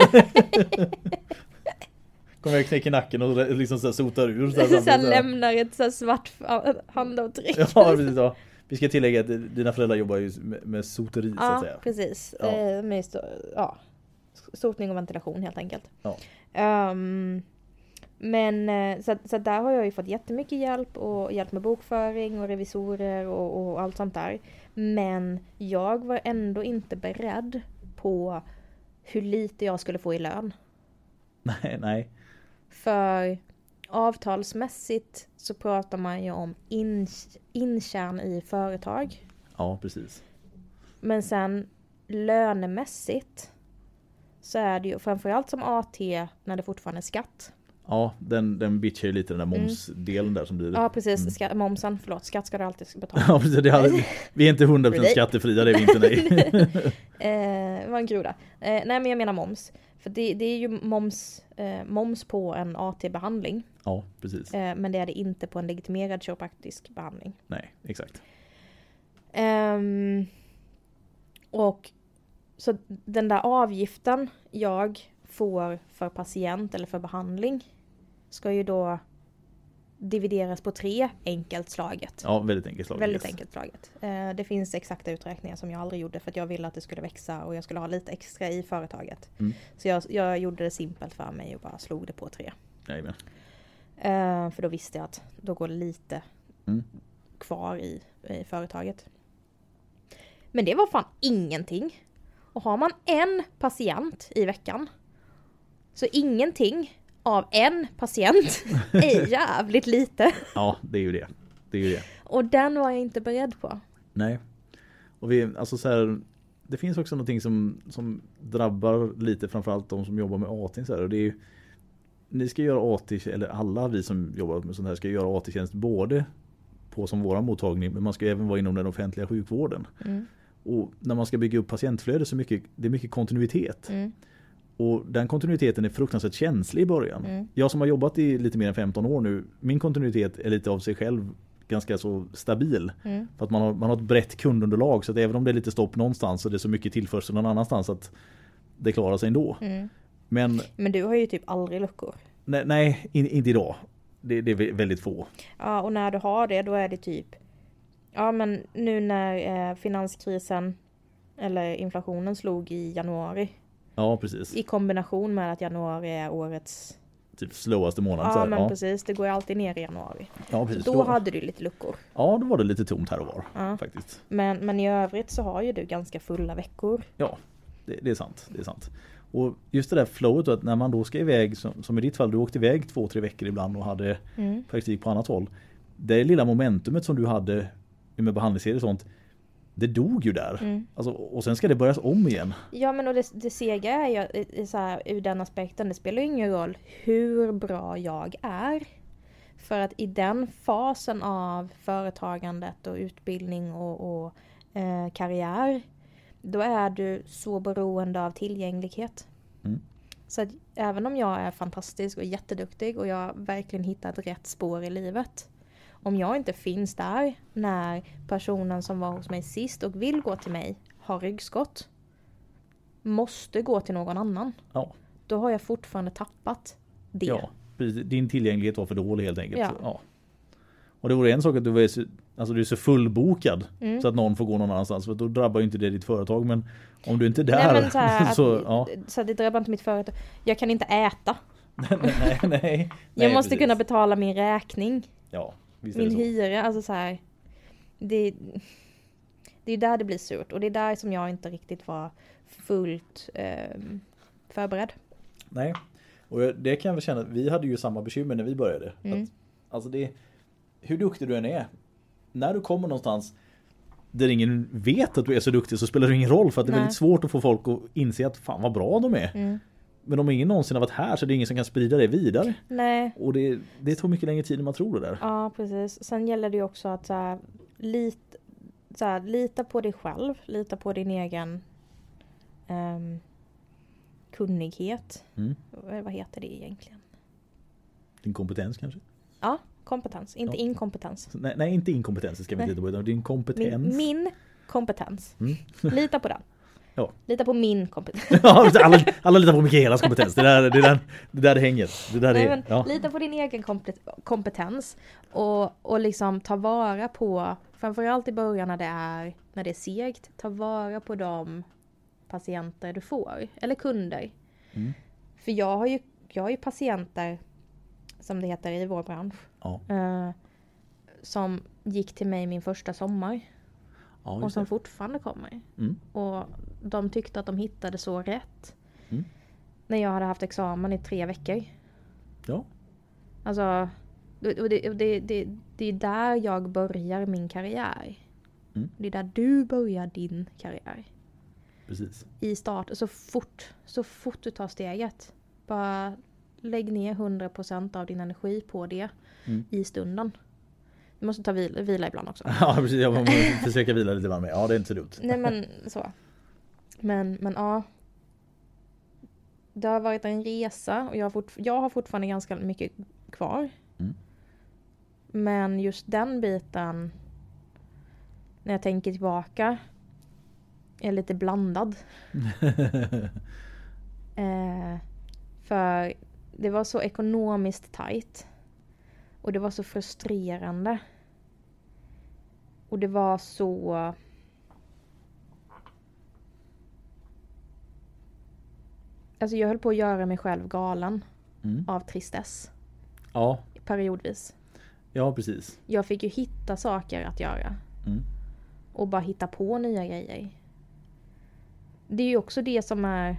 Kommer jag knäcka nacken och liksom så här sotar ur. Så här så här. lämnar ett så svart handavtryck. Ja, precis. Ja. Vi ska tillägga att dina föräldrar jobbar ju med, med soteri så att Ja, säga. precis. Ja. Eh, med ja. Sotning och ventilation helt enkelt. Ja. Ehm, men eh, så, så där har jag ju fått jättemycket hjälp och hjälp med bokföring och revisorer och, och allt sånt där. Men jag var ändå inte beredd på hur lite jag skulle få i lön. Nej, nej. För avtalsmässigt så pratar man ju om in, intjän i företag. Ja, precis. Men sen lönemässigt så är det ju framförallt som AT när det fortfarande är skatt. Ja, den, den bitchar ju lite den där Mm. momsdelen där som blir Ja precis, Mm. ska, momsen, förlåt, skatt ska du alltid betala. Ja, precis. Det hade, vi är inte 100% Really? skattefria, det är vi inte nej. eh, det var en groda. Eh, nej men jag menar moms. För det, det är ju moms, eh, moms på en AT-behandling. Ja, precis. Eh, men det är det inte på en legitimerad kiropraktisk behandling. Nej, exakt. Ehm, och så den där avgiften jag får för patient eller för behandling ska ju då divideras på tre enkelt slaget. Ja, väldigt enkelt slag. Väldigt yes. enkelt slaget. Eh, det finns exakta uträkningar som jag aldrig gjorde för att jag ville att det skulle växa och jag skulle ha lite extra i företaget. Mm. Så jag, jag gjorde det simpelt för mig och bara slog det på tre. Jajamän. Eh, för då visste jag att då går det lite Mm. kvar i, i företaget. Men det var fan ingenting. Och har man en patient i veckan så ingenting av en patient är jävligt lite. Ja, det är ju det. Det är ju det. Och den var jag inte beredd på. Nej. Och vi, alltså så här, det finns också någonting som, som drabbar lite framförallt de som jobbar med AT. Så här, och det är ju, ni ska göra AT, eller alla vi som jobbar med sånt här ska göra AT-tjänst både på som våra mottagning men man ska även vara inom den offentliga sjukvården. Mm. Och när man ska bygga upp patientflöde så mycket, det är mycket kontinuitet. Mm. Och den kontinuiteten är fruktansvärt känslig i början. Mm. Jag som har jobbat i lite mer än 15 år nu, min kontinuitet är lite av sig själv ganska så stabil. Mm. För att man har, man har ett brett kundunderlag så att även om det är lite stopp någonstans så det är så mycket tillförsel någon annanstans att det klarar sig ändå. Mm. Men Men du har ju typ aldrig luckor. nej, nej in, inte idag. Det, det är väldigt få. Ja, och när du har det då är det typ Ja men nu när eh, finanskrisen eller inflationen slog i januari Ja precis. i kombination med att januari är årets Typ slowaste månaden. så Ja här. men ja. precis, det går ju alltid ner i januari. ja, precis. Då hade du lite luckor. Ja, då var det lite tomt här och var. Ja. Faktiskt. Men, men i övrigt så har ju du ganska fulla veckor. Ja, det, det är sant. Det är sant. Och just det där flowet då, att när man då ska iväg, som, som i ditt fall, du åkte iväg två, tre veckor ibland och hade Mm. praktik på annat håll. Det lilla momentumet som du hade med behandlingsserier och sånt, det dog ju där. Mm. Alltså, och sen ska det börjas om igen. Ja men och det, det sega är ju så här, ur den aspekten, det spelar ju ingen roll hur bra jag är. För att i den fasen av företagandet och utbildning och, och eh, karriär, då är du så beroende av tillgänglighet. Mm. Så att även om jag är fantastisk och jätteduktig och jag verkligen hittat rätt spår i livet. Om jag inte finns där när personen som var hos mig sist och vill gå till mig har ryggskott. Måste gå till någon annan. Ja, Då har jag fortfarande tappat det. ja precis. Din tillgänglighet var för dålig helt enkelt. Ja. Ja. Och det vore en sak att du, var så, alltså du är så fullbokad Mm. så att någon får gå någon annanstans. För då drabbar ju inte det ditt företag. Men om du inte är där Nej så, att, så ja. så det drabbar inte mitt företag. Jag kan inte äta. nej, nej, nej. Jag måste precis. kunna betala min räkning. Ja, visst Min hyra. Alltså så här. Det, det är där det blir surt. Och det är där som jag inte riktigt var fullt ehm, förberedd. Nej. Och det kan jag väl känna, vi hade ju samma bekymmer när vi började. Mm. Att, alltså det, hur duktig du än är, när du kommer någonstans där ingen vet att du är så duktig så spelar det ingen roll för att det är Nej. väldigt svårt att få folk att inse att fan vad bra de är. Mm. Men om ingen någonsin har varit här så är det ingen som kan sprida det vidare. Nej, Och det, det tar mycket längre tid än man tror det där. ja precis. Sen gäller det ju också att så här, lit, så här, lita på dig själv. Lita på din egen ehm, kunnighet. Mm. Vad vad heter det egentligen? Din kompetens kanske? Ja, kompetens. Inte Ja. inkompetens. Nej, nej inte inkompetens det ska vi inte på din kompetens. Min, min kompetens. Mm. Lita på den. Ja. Lita på min kompetens. Alla, alla litar på Mikaelas kompetens. Det där det, där, det där det hänger. Det där Nej, men, ja. Lita på din egen kompet- kompetens och, och liksom ta vara på, framförallt i början när det är, när det är segt, ta vara på de patienter du får, eller kunder. Mm. För jag har, ju, jag har ju patienter, som det heter i vår bransch, Ja. eh, som gick till mig min första sommar Ja, och som det. fortfarande kommer. Mm. Och de tyckte att de hittade så rätt. Mm. När jag hade haft examen i tre veckor. Ja. Alltså, och det, och det, det, det är där jag börjar min karriär. Mm. Det är där du börjar din karriär. Precis. I start, så fort, så fort du tar steget. Bara lägg ner 100% av din energi på det Mm. i stunden. Du måste ta vila, vila ibland också. Ja precis, jag måste försöka vila lite grann med. Ja det är inte så dumt. Nej men så. Men, men ja. Det har varit en resa och jag har, fort, jag har fortfarande ganska mycket kvar. Mm. Men just den biten, när jag tänker tillbaka, är lite blandad. Eh, för det var så ekonomiskt tajt. Och det var så frustrerande. Och det var så... Alltså jag höll på att göra mig själv galen Mm. av tristess. Ja, Periodvis. ja precis. Jag fick ju hitta saker att göra. Mm. Och bara hitta på nya grejer. Det är ju också det som är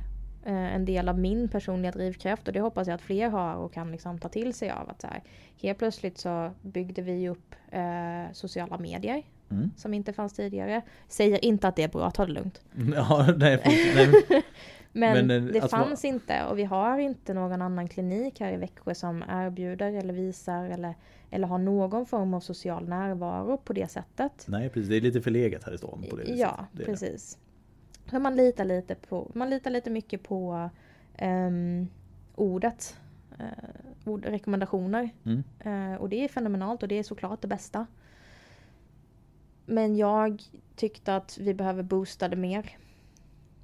eh, en del av min personliga drivkraft och det hoppas jag att fler har och kan liksom ta till sig av. att så här, Helt plötsligt så byggde vi upp eh, sociala medier Mm. som inte fanns tidigare. Säger inte att det är bra, ta det lugnt. Ja, nej, nej, Men, Men, eh, det alltså, fanns inte och vi har inte någon annan klinik här i Växjö som erbjuder eller visar eller, eller har någon form av social närvaro på det sättet. nej precis. Det är lite förlegat här i stan på det viset. Ja, Det det. precis. Så man litar lite på, man litar lite mycket på ehm, ordet. Uh, ord, rekommendationer. Mm. Eh, och det är fenomenalt och det är såklart det bästa. Men jag tyckte att vi behöver boosta det mer.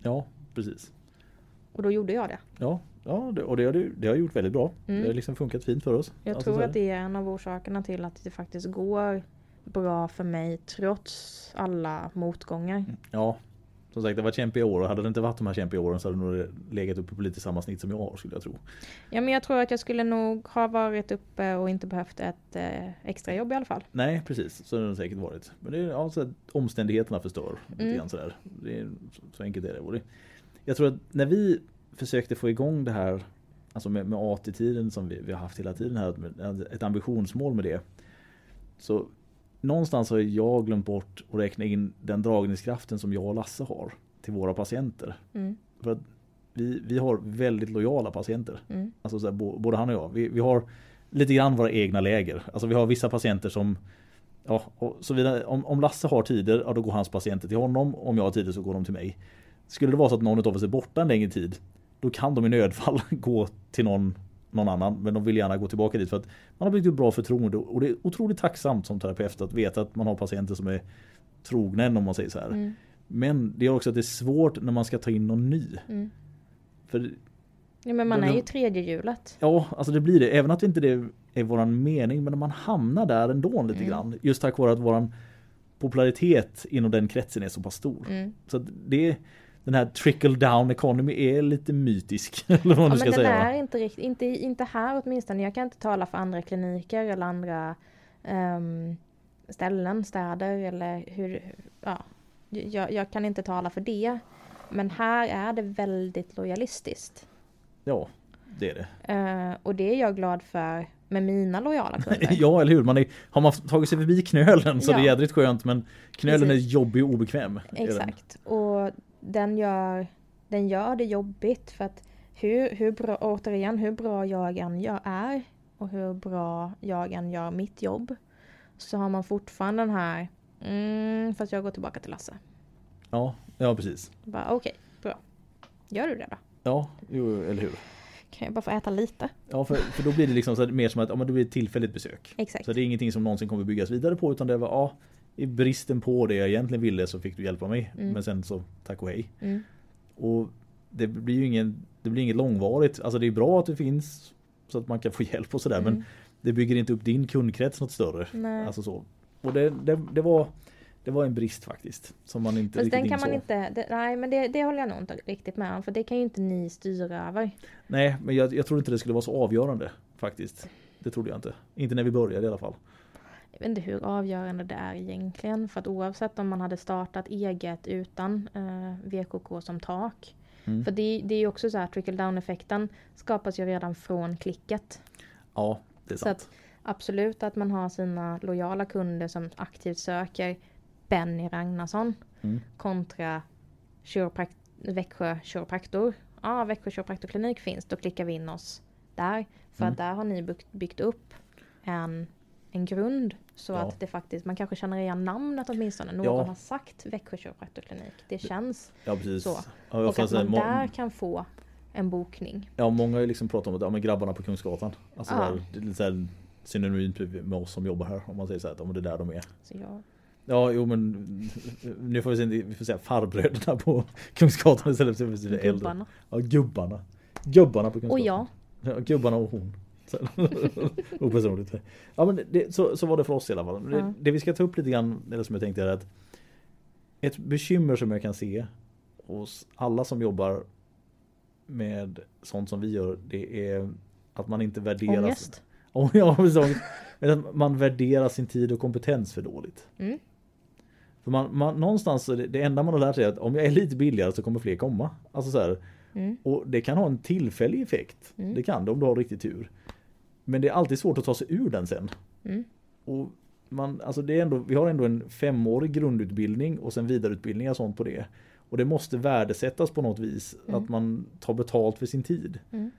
Ja, precis. Och då gjorde jag det. Ja, ja och det har, du- det har gjort väldigt bra. Mm. Det har liksom funkat fint för oss. Jag Alltså tror att det är en av orsakerna till att det faktiskt går bra för mig trots alla motgångar. Ja, som sagt det varit kämpiga år och hade det inte varit de här kämpiga åren så hade det nog legat uppe på lite samma snitt som jag har skulle jag tro. Ja men jag tror att jag skulle nog ha varit uppe och inte behövt ett eh, extra jobb i alla fall. Nej precis, så har det säkert varit. Men det är ja, så att omständigheterna förstör lite Mm. grann sådär. Det är, så, så enkelt är det. Och det. Jag tror att när vi försökte få igång det här Alltså med, med AT-tiden som vi, vi har haft hela tiden här, ett ambitionsmål med det. Så någonstans har jag glömt bort att räkna in den dragningskraften som jag och Lasse har till våra patienter. Mm. För att vi, vi har väldigt lojala patienter. Mm. Alltså så här, både han och jag. Vi, vi har lite grann våra egna läger. Alltså vi har vissa patienter som Ja, så vidare. Om, om Lasse har tider, ja då går hans patienter till honom. Om jag har tider så går de till mig. Skulle det vara så att någon av oss är borta en längre tid, då kan de i nödfall gå till någon, någon annan. Men de vill gärna gå tillbaka dit för att man har byggt upp bra förtroende. Och det är otroligt tacksamt som terapeut att veta att man har patienter som är trogna en, om man säger så här. Mm. Men det gör också att det är svårt när man ska ta in någon ny. Mm. För Ja men man är ju tredje hjulet. Ja, alltså det blir det. Även att inte det är våran mening, men man hamnar där ändå lite Mm. grann. Just tack vare att våran popularitet inom den kretsen är så pass stor. Mm. Så det den här trickle down economy är lite mytisk. Eller vad Ja, men ska den säga. är inte riktigt, inte, inte här åtminstone. Jag kan inte tala för andra kliniker eller andra ehm, ställen, städer eller hur, ja. Jag, jag kan inte tala för det. Men här är det väldigt lojalistiskt. Ja, det är det. Eh, och det är jag glad för med mina lojala kunder. Ja, eller hur? Man är, har man tagit sig förbi knölen så Ja. det är jädrigt skönt men knölen Precis. är jobbig och obekväm. Exakt. Och den gör, den gör det jobbigt för att hur, hur bra, återigen, hur bra jag än gör, är och hur bra jag än gör mitt jobb så har man fortfarande den här mm, fast jag går tillbaka till Lasse. Ja, ja precis. Okej, bra. Gör du det då? Ja, jo, eller hur? Kan jag bara få äta lite? Ja, för, för då blir det liksom så mer som att ja, men det blir ett tillfälligt besök. Exakt. Så det är ingenting som någonsin kommer byggas vidare på utan det var ja, i bristen på det jag egentligen ville så fick du hjälpa mig. Mm. Men sen så tack och hej. Mm. Och det blir ju ingen, det blir inget långvarigt. Alltså det är bra att det finns så att man kan få hjälp och sådär Mm. men det bygger inte upp din kundkrets något större. Nej. Alltså så. Och det, det, det var det var en brist faktiskt. Som man inte Fast riktigt den kan man insåg. inte, det, nej men det, det håller jag nog inte riktigt med om för det kan ju inte ni styra över. Nej, men jag, jag tror inte det skulle vara så avgörande faktiskt. Det trodde jag inte. Inte när vi började i alla fall. Jag vet inte hur avgörande det är egentligen. För att oavsett om man hade startat eget utan eh, VKK som tak. Mm. För det, det är ju också så här, trickle down effekten skapas ju redan från klicket. Ja, det är Så sant. att absolut att man har sina lojala kunder som aktivt söker Benny Ragnarsson Mm. kontra Växjö kiropraktor. Ja, Växjö kiropraktorklinik finns, då klickar vi in oss där. För Mm. att där har ni byggt, byggt upp en, en grund så Ja. att det faktiskt, man kanske känner igen namnet åtminstone. Någon Ja. har sagt Växjö kiropraktorklinik. Det känns Ja precis. Så. Ja, och att man där kan få en bokning. Ja, många har ju liksom pratat om att ja, men grabbarna på Kungsgatan. Alltså Ja. där, det är lite så här synonymt med oss som jobbar här. Om man säger så här men det är där de är. Så jag, Ja, jo men nu får vi, se, vi får säga farbröderna på Kungsgatan istället för äldre. gubbarna. Ja, gubbarna. Gubbarna på Kungsgatan. Och jag. Ja, gubbarna och hon. Så- Opersonligt. Ja men det, så, så var det för oss i alla fall. Det, det vi ska ta upp lite grann, eller som jag tänkte är att ett bekymmer som jag kan se hos alla som jobbar med sånt som vi gör, det är att man inte värderar Ångest. Att man värderar sin tid och kompetens för dåligt. Mm. För man, man, någonstans, det enda man har lärt sig är att om jag är lite billigare så kommer fler komma. Alltså så här, Mm. och det kan ha en tillfällig effekt. Mm. Det kan det om du har riktigt tur. Men det är alltid svårt att ta sig ur den sen. Mm. Och man, alltså det är ändå, vi har ändå en femårig grundutbildning och sen vidareutbildning och sånt på det. Och det måste värdesättas på något vis. Mm. Att man tar betalt för sin tid. Mm.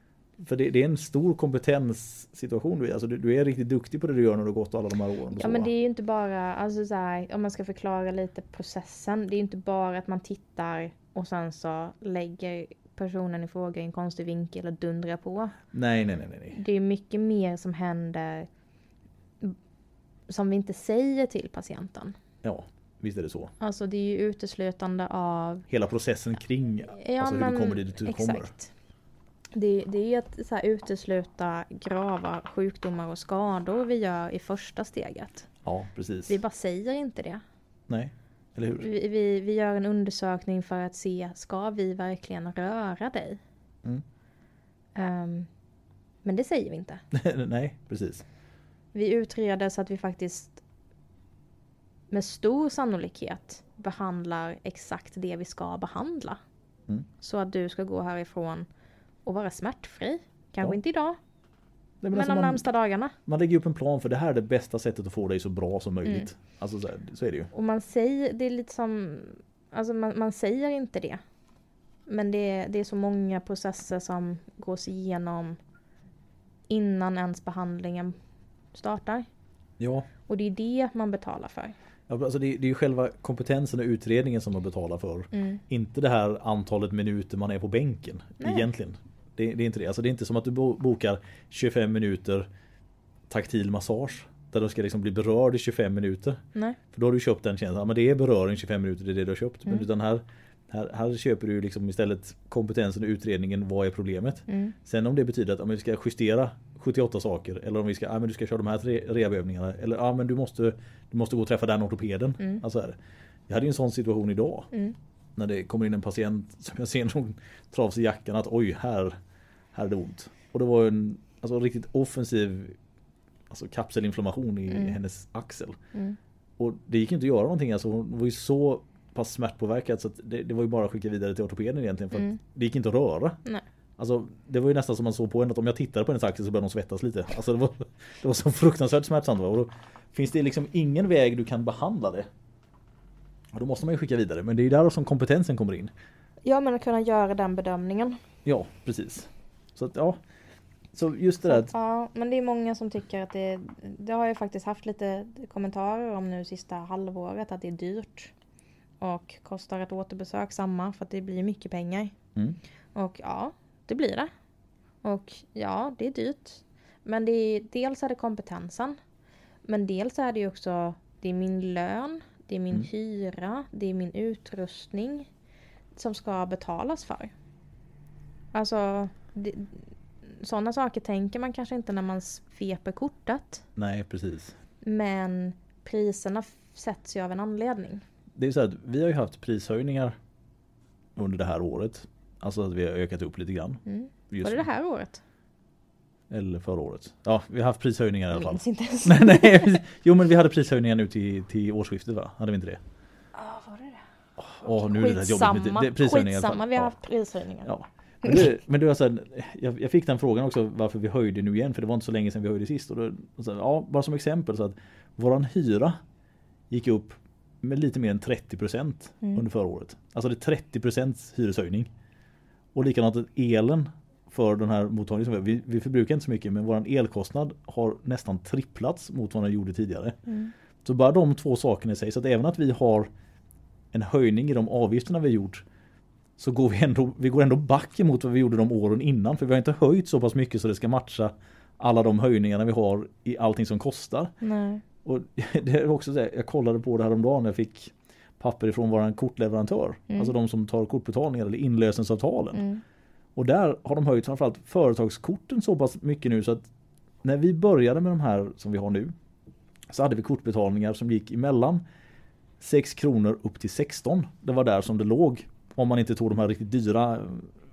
För det, det är en stor kompetenssituation du är. Alltså du, du är riktigt duktig på det du gör när du gått alla de här åren. Ja så, men det är ju inte bara, alltså så här, om man ska förklara lite processen. Det är inte bara att man tittar och sen så lägger personen i fråga i en konstig vinkel och dundrar på. Nej, nej, nej, nej. Det är mycket mer som händer som vi inte säger till patienten. Ja. Visst är det så? Alltså det är ju uteslutande av... Hela processen kring Ja, alltså hur men du kommer dit du kommer. exakt. Det, det är att så här, utesluta grava sjukdomar och skador vi gör i första steget. Ja, precis. Vi bara säger inte det. Nej, eller hur? Vi, vi, vi gör en undersökning för att se, ska vi verkligen röra dig? Mm. Ehm, men det säger vi inte. Nej, precis. Vi utreder så att vi faktiskt med stor sannolikhet behandlar exakt det vi ska behandla. Mm. Så att du ska gå härifrån och vara smärtfri. Kanske Ja. inte idag, Nej, men, men alltså de man, närmsta dagarna. man lägger upp en plan för det här är det bästa sättet att få dig så bra som möjligt. Mm. Alltså så, här, så är det ju. Och man säger, det är lite som, alltså man, man säger inte det. Men det, är- det är så många processer som gås igenom innan ens behandlingen startar. Ja, Och det är det man betalar för. Ja, alltså det, det är ju själva kompetensen och utredningen som man betalar för. Mm. Inte det här antalet minuter man är på bänken Nej. egentligen. Det, det är inte det. Alltså det är inte som att du bo- bokar 25 minuter taktil massage. Där du ska liksom bli berörd i 25 minuter. Nej. För då har du köpt den. Ja, men det är beröring 25 minuter, det är det du har köpt. Men Mm. utan här, här, här köper du liksom istället kompetensen och utredningen. Vad är problemet? Mm. Sen om det betyder att om vi ska justera 78 saker eller om vi ska, ja, men du ska köra de här tre rehabövningarna eller ja men du måste, du måste gå och träffa den ortopeden. Mm. Alltså här. Jag hade ju en sån situation idag Mm. när det kommer in en patient som jag ser någon travs i jackan att oj här, det ont. Och det var en alltså, riktigt offensiv alltså, kapselinflammation i Mm. hennes axel. Mm. Och det gick inte att göra någonting. Alltså, hon var ju så pass smärtpåverkad så att det, det var ju bara att skicka vidare till ortopeden egentligen. För Mm. det gick inte att röra. Nej. Alltså, det var ju nästan som man såg på henne att om jag tittade på hennes axel så började hon svettas lite. Alltså, det, var, det var så fruktansvärt smärtsamt. Och då finns det liksom ingen väg du kan behandla det. Och då måste man ju skicka vidare. Men det är ju där som kompetensen kommer in. Ja men att kunna göra den bedömningen. Ja, precis. Så att ja. Så just det där ja, men det är många som tycker att det Det har jag faktiskt haft lite kommentarer om nu sista halvåret att det är dyrt. Och kostar ett återbesök samma för att det blir mycket pengar. mm, Och ja, det blir det. Och ja, det är dyrt. Men det är, dels är det kompetensen. Men dels är det ju också det är min lön, det är min Mm. hyra, det är min utrustning som ska betalas för. Alltså, det, sådana saker tänker man kanske inte när man sveper kortet. nej precis. Men priserna sätts ju av en anledning. Det är så att vi har ju haft prishöjningar under det här året. Alltså att vi har ökat upp lite grann. Mm. Var det det här året? Eller förra året. Ja, vi har haft prishöjningar i alla Jag fall. minns inte ens. nej, nej. Jo men vi hade prishöjningar nu till, till årsskiftet va? Hade vi inte det? Ja, var det det? Åh, nu är det där jobbigt. Skitsamma, Det prishöjningar vi har haft prishöjningar. Ja. Men du, men du alltså, jag, jag fick den frågan också varför vi höjde nu igen för det var inte så länge sedan vi höjde sist. Och då, och så, ja, bara som exempel så att våran hyra gick upp med lite mer än 30% Mm. under förra året. Alltså det är 30% hyreshöjning. Och likadant att elen för den här mottagningen som vi, vi, förbrukar inte så mycket men våran elkostnad har nästan tripplats mot vad den gjorde tidigare. Mm. Så bara de två sakerna i sig så att även att vi har en höjning i de avgifterna vi gjort så går vi ändå, vi går ändå back emot vad vi gjorde de åren innan för vi har inte höjt så pass mycket så det ska matcha alla de höjningarna vi har i allting som kostar. Nej. Och det är också så här, jag kollade på det här om dagen när jag fick papper ifrån våran kortleverantör. Mm. Alltså de som tar kortbetalningar eller inlösensavtalen. Mm. Och där har de höjt framförallt företagskorten så pass mycket nu så att när vi började med de här som vi har nu så hade vi kortbetalningar som gick emellan 6 kronor upp till 16. Det var där som det låg. Om man inte tog de här riktigt dyra eh,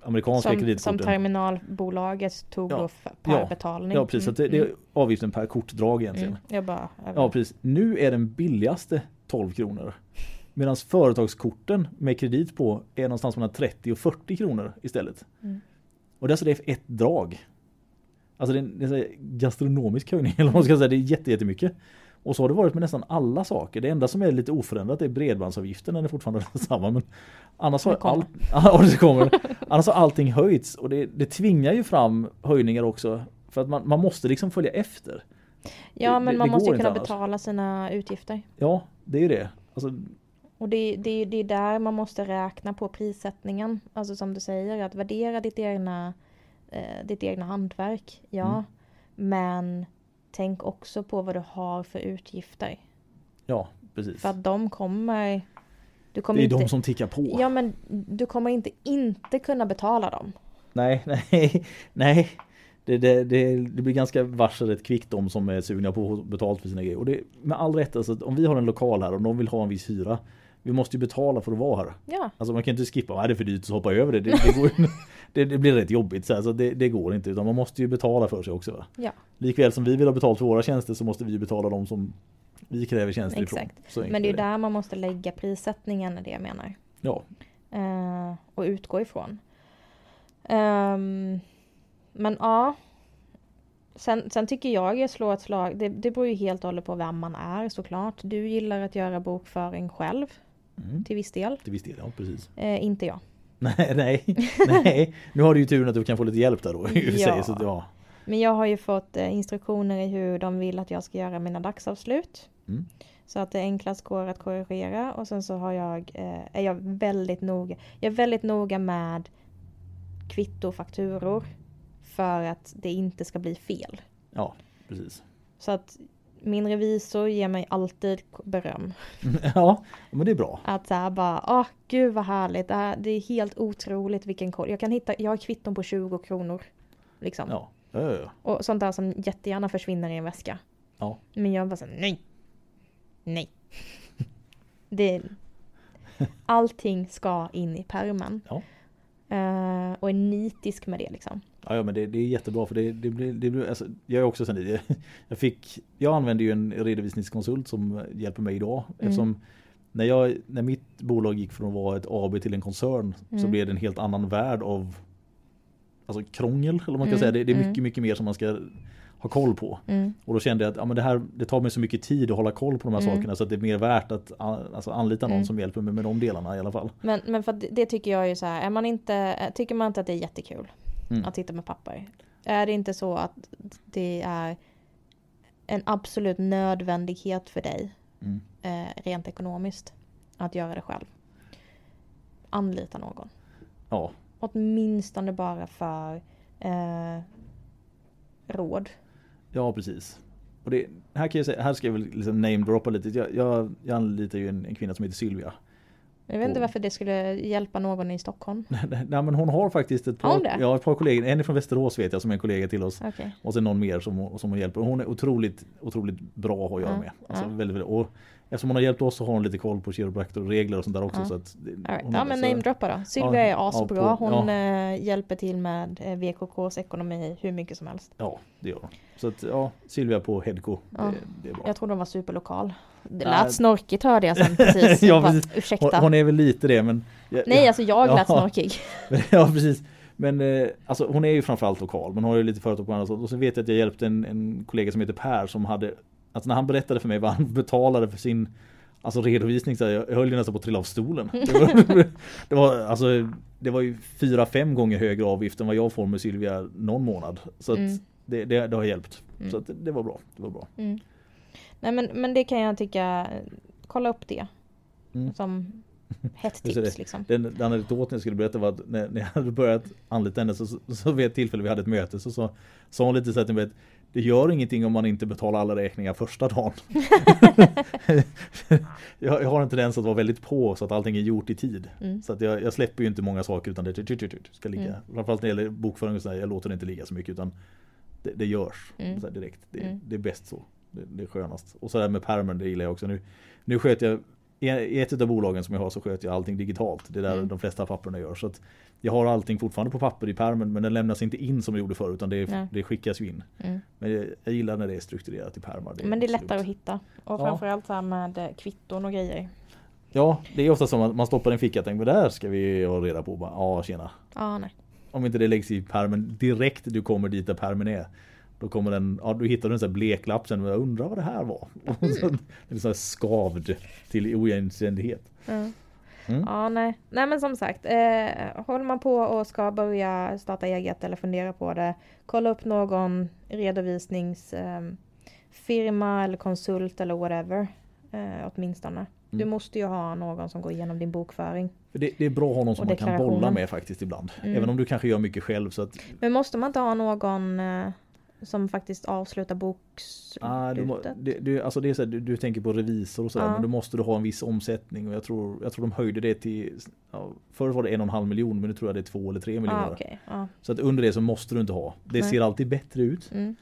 amerikanska Som, som kreditkorten. terminalbolaget tog Ja. per Ja. betalning. Ja precis, så att det, det är avgiften per kortdrag egentligen. Mm. Jag bara... Ja precis. Nu är den billigaste 12 kronor. Medan företagskorten med kredit på är någonstans mellan 30 och 40 kronor istället. Mm. Och det är alltså det är för ett drag. Alltså det är en, det är en sån här gastronomisk höjning eller vad man ska säga. Det är jätte, jättemycket. Och så har det varit med nästan alla saker. Det enda som är lite oförändrat är bredbandsavgiften. Den är fortfarande densamma. Men annars har, ja, det kommer. annars har allting höjts. Och det, det tvingar ju fram höjningar också. För att man, man måste liksom följa efter. Ja det- men det- man måste kunna annars. betala sina utgifter. Ja, det är ju det. Alltså, Och det, det, det är där man måste räkna på prissättningen. Alltså som du säger, att värdera ditt egna, eh, ditt egna hantverk. Ja. Mm. Men tänk också på vad du har för utgifter. Ja, precis. För att de kommer... Du kommer Det är inte, de som tickar på. Ja men du kommer inte inte kunna betala dem. Nej, nej, nej. Det, det, det, det blir ganska varsel kvickt de som är sugna på att få betalt för sina grejer. Och det med all rätt, alltså, om vi har en lokal här och de vill ha en viss hyra. Vi måste ju betala för att vara här. Ja. Alltså man kan inte skippa, är det för dyrt så hoppa över det. Det, det, går, det, det blir rätt jobbigt. Så alltså, det, det går inte, utan man måste ju betala för sig också. Va? Ja. Likväl som vi vill ha betalt för våra tjänster så måste vi betala dem som vi kräver tjänster Exakt. ifrån. Så Men det är enkelt där man måste lägga prissättningen, är det jag menar. Ja, Eh, och utgå ifrån. Ehm, men ja. Sen, sen tycker jag jag slår ett slag. Det, det beror ju helt och hållet på vem man är såklart. Du gillar att göra bokföring själv mm. till viss del. till viss del, ja precis. Eh, inte jag. Nej, nej, nej. Nu har du ju turen att du kan få lite hjälp där då sig. Ja. Så, ja. Men jag har ju fått eh, instruktioner i hur de vill att jag ska göra mina dagsavslut. Mm. Så att det enklast går att korrigera och sen så har jag, eh, är jag väldigt noga. Jag är väldigt noga med kvitto och fakturor. För att det inte ska bli fel. ja, precis. Så att min revisor ger mig alltid beröm. Ja, men det är bra. Att så här bara, åh gud vad härligt. Det, här, det är helt otroligt vilken koll. Jag kan hitta, jag har kvitton på 20 kronor. Liksom. Ja. Och sånt där som jättegärna försvinner i en väska. Ja. Men jag bara så här, nej. Nej. Det, allting ska in i pärmen. Ja. Eh, och är nitisk med det liksom. Ja, ja men det, det är jättebra för det, det blir, det blir alltså, jag är också sen i jag fick, jag använder ju en redovisningskonsult som hjälper mig idag Mm. eftersom när, jag, när mitt bolag gick från att vara ett AB till en koncern så Mm. blev det en helt annan värld av alltså krångel eller man kan Mm, säga. Det, det är mycket, mm. mycket mer som man ska ha koll på. Mm. Och då kände jag att ja, men det, här, det tar mig så mycket tid att hålla koll på de här Mm. sakerna så att det är mer värt att alltså, anlita någon Mm. som hjälper mig med de delarna i alla fall. Men, men för det, tycker jag ju så här, är man inte, tycker man inte att det är jättekul Mm. att sitta med papper? Är det inte så att det är en absolut nödvändighet för dig Mm. eh, rent ekonomiskt att göra det själv? Anlita någon. Ja, Åtminstone bara för eh, råd. Ja, precis. Och det, här, kan jag säga, här ska jag väl liksom namedroppa lite. Jag, jag, jag anlitar ju en, en kvinna som heter Sylvia. Jag vet inte varför det skulle hjälpa någon i Stockholm. Nej men hon har faktiskt ett par, ja, ett par kollegor. En är från Västerås vet jag som är en kollega till oss. Okej. Och sen någon mer som, som hon hjälper. Hon är otroligt, otroligt bra att göra Ja, med. Alltså, ja. väldigt, väldigt, och eftersom hon har hjälpt oss så har hon lite koll på kiropraktorregler och sånt där också. Ja. Så att, right. hon Ja men namedroppa då. Sylvia Ja, är ja, asbra. på- Hon ja. eh, hjälper till med eh, VKKs ekonomi hur mycket som helst. Ja, det gör hon. Så att ja, Sylvia på Hedco. Ja. Det, det är bra. Jag tror de var superlokal. Det Nej. lät snorkigt hörde jag sen precis. Ja, Jag bara, precis. Ursäkta. Hon, hon är väl lite det men... jag- Nej alltså jag lät Ja. snorkig. ja precis. Men eh, alltså hon är ju framförallt lokal men hon har ju lite företag på andra sätt. Och så vet jag att jag hjälpte en, en kollega som heter Per som hade Alltså när han berättade för mig vad han betalade för sin Alltså redovisning så här, jag höll ju nästan på att trilla av stolen. Det var, det var, alltså, det var ju fyra, fem gånger högre avgift än vad jag får med Sylvia någon månad. Så att Mm. det, det, det har hjälpt. Mm. Så att det, var bra. Det var bra. Mm. Nej men, men det kan jag tycka, kolla upp det. Mm. Som hett Just det. tips liksom. Den, den anekdoten jag skulle berätta var att när, när jag hade börjat anlita henne så, så, så vid ett tillfälle vi hade ett möte så sa hon lite så här till mig att det gör ingenting om man inte betalar alla räkningar första dagen. jag, jag har en tendens att vara väldigt på så att allting är gjort i tid. Mm. Så att jag, jag släpper ju inte många saker utan det ska ligga. Mm. Framförallt när det gäller bokföring och så här, jag låter det inte ligga så mycket utan det, det görs Mm. direkt. Det, Mm. det är bäst så. Det, det är skönast. Och så där med permen, det gillar jag också. Nu, nu sköter jag i ett av bolagen som jag har så sköter jag allting digitalt. Det är där Mm. de flesta papperna gör. Så jag har allting fortfarande på papper i permen men den lämnas inte in som det gjorde förr utan det, det skickas ju in. Mm. Men jag, jag gillar när det är strukturerat i pärmar. Men det är absolut. lättare att hitta. Och Ja. framförallt så här med eh, kvitton och grejer. Ja, det är ofta som att man stoppar en ficka och tänker men där ska vi ha reda på. Ja, tjena. Ja, nej. Om inte det läggs i pärmen direkt du kommer dit där pärmen är. Då kommer den, ja du hittar en sån här bleklapp sen jag undrar vad det här var. Och så, det är så skavd till oigenkännlighet. Ja. Mm. Ja, nej. Nej men som sagt, eh, håller man på och ska börja starta eget eller fundera på det, kolla upp någon redovisningsfirma eh, eller konsult eller whatever. Eh, åtminstone. Du Mm. måste ju ha någon som går igenom din bokföring. För det, det är bra att ha någon som man kan bolla med faktiskt ibland. Mm. Även om du kanske gör mycket själv så att Men måste man inte ha någon eh, som faktiskt avslutar bokslutet. Ah, du, må- det, du, alltså det är så här, du, du tänker på revisor och sådär Ja. men då måste du ha en viss omsättning och jag tror, jag tror de höjde det till ja, Förr var det en och en halv miljon men nu tror jag det är två eller tre miljoner. ah, okej. Ja. Så att under det så måste du inte ha. Det Nej. ser alltid bättre ut Mm.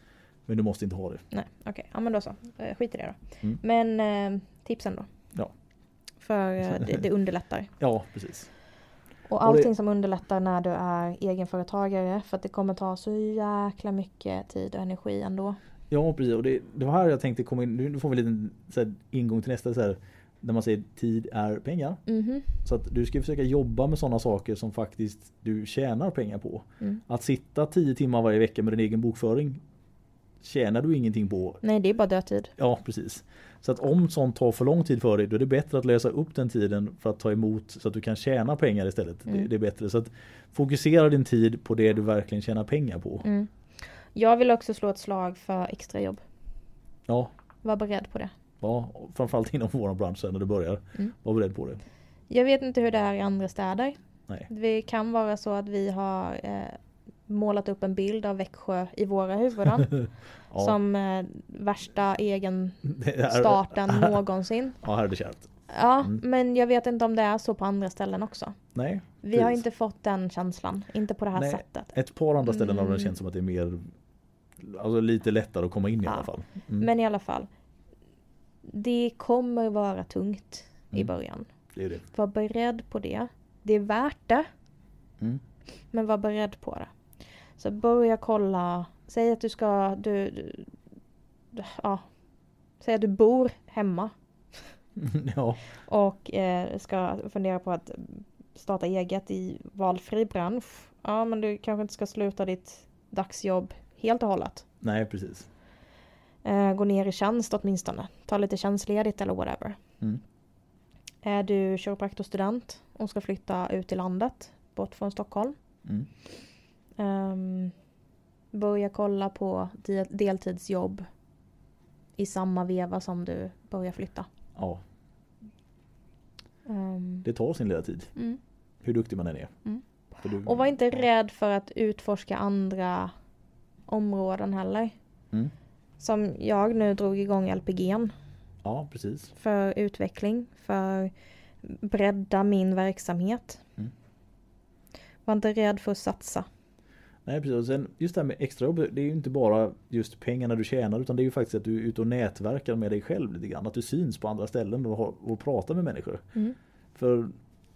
men du måste inte ha det. Nej, okej. Ja men då så. Eh, Skit i det då. Mm. Men eh, tipsen då? Ja. För eh, det, det underlättar. Ja precis. Och det- allting som underlättar när du är egenföretagare för att det kommer ta så jäkla mycket tid och energi ändå. Ja precis och det, det var här jag tänkte komma in. Nu får vi en liten här, ingång till nästa så här, När man säger tid är pengar. Mhm. Så att du ska försöka jobba med sådana saker som faktiskt du tjänar pengar på. Mm. Att sitta 10 timmar varje vecka med din egen bokföring tjänar du ingenting på. Nej det är bara dödtid. Ja, precis. Så att om sånt tar för lång tid för dig, då är det bättre att lösa upp den tiden för att ta emot så att du kan tjäna pengar istället. Det, Mm. det är bättre. Så att fokusera din tid på det du verkligen tjänar pengar på. Mm. Jag vill också slå ett slag för extrajobb. Ja, Var beredd på det. ja, framförallt inom vår bransch när du börjar. Mm. Var beredd på det. Jag vet inte hur det är i andra städer. Nej. Det kan vara så att vi har eh, målat upp en bild av Växjö i våra huvuden. Ja, Som eh, värsta egen starten någonsin. Ja, här är det kärvt. Ja, Mm. men jag vet inte om det är så på andra ställen också. Nej, Vi har inte fått den känslan. Inte på det här Nej. sättet. ett par andra ställen har det Mm. känts som att det är mer Alltså lite lättare att komma in i Ja. alla fall. Mm. Men i alla fall. Det kommer vara tungt i Mm. början. Det är det. Var beredd på det. Det är värt det. Mm. Men var beredd på det. Så börja kolla. Säg att du ska... Du, du, ja. Säg att du bor hemma. ja, Och eh, ska fundera på att starta eget i valfri bransch. Ja men du kanske inte ska sluta ditt dagsjobb helt och hållet. nej precis. Eh, gå ner i tjänst åtminstone. Ta lite tjänstledigt eller whatever. Mm. Är du kiropraktorstudent och ska flytta ut i landet bort från Stockholm. Mm. Ehm, börja kolla på de- deltidsjobb i samma veva som du börjar flytta. Ja, Ehm, det tar sin lilla tid. mm. Hur duktig man än är. Mm. Du, Och var inte rädd för att utforska andra områden heller. Mm. Som jag nu drog igång LPG'n Ja, precis. för utveckling, för bredda min verksamhet. Mm. Var inte rädd för att satsa. Nej precis, och sen just det här med extrajobb, det är ju inte bara just pengarna du tjänar utan det är ju faktiskt att du är ute och nätverkar med dig själv lite grann. Att du syns på andra ställen och, har, och pratar med människor. Mm. För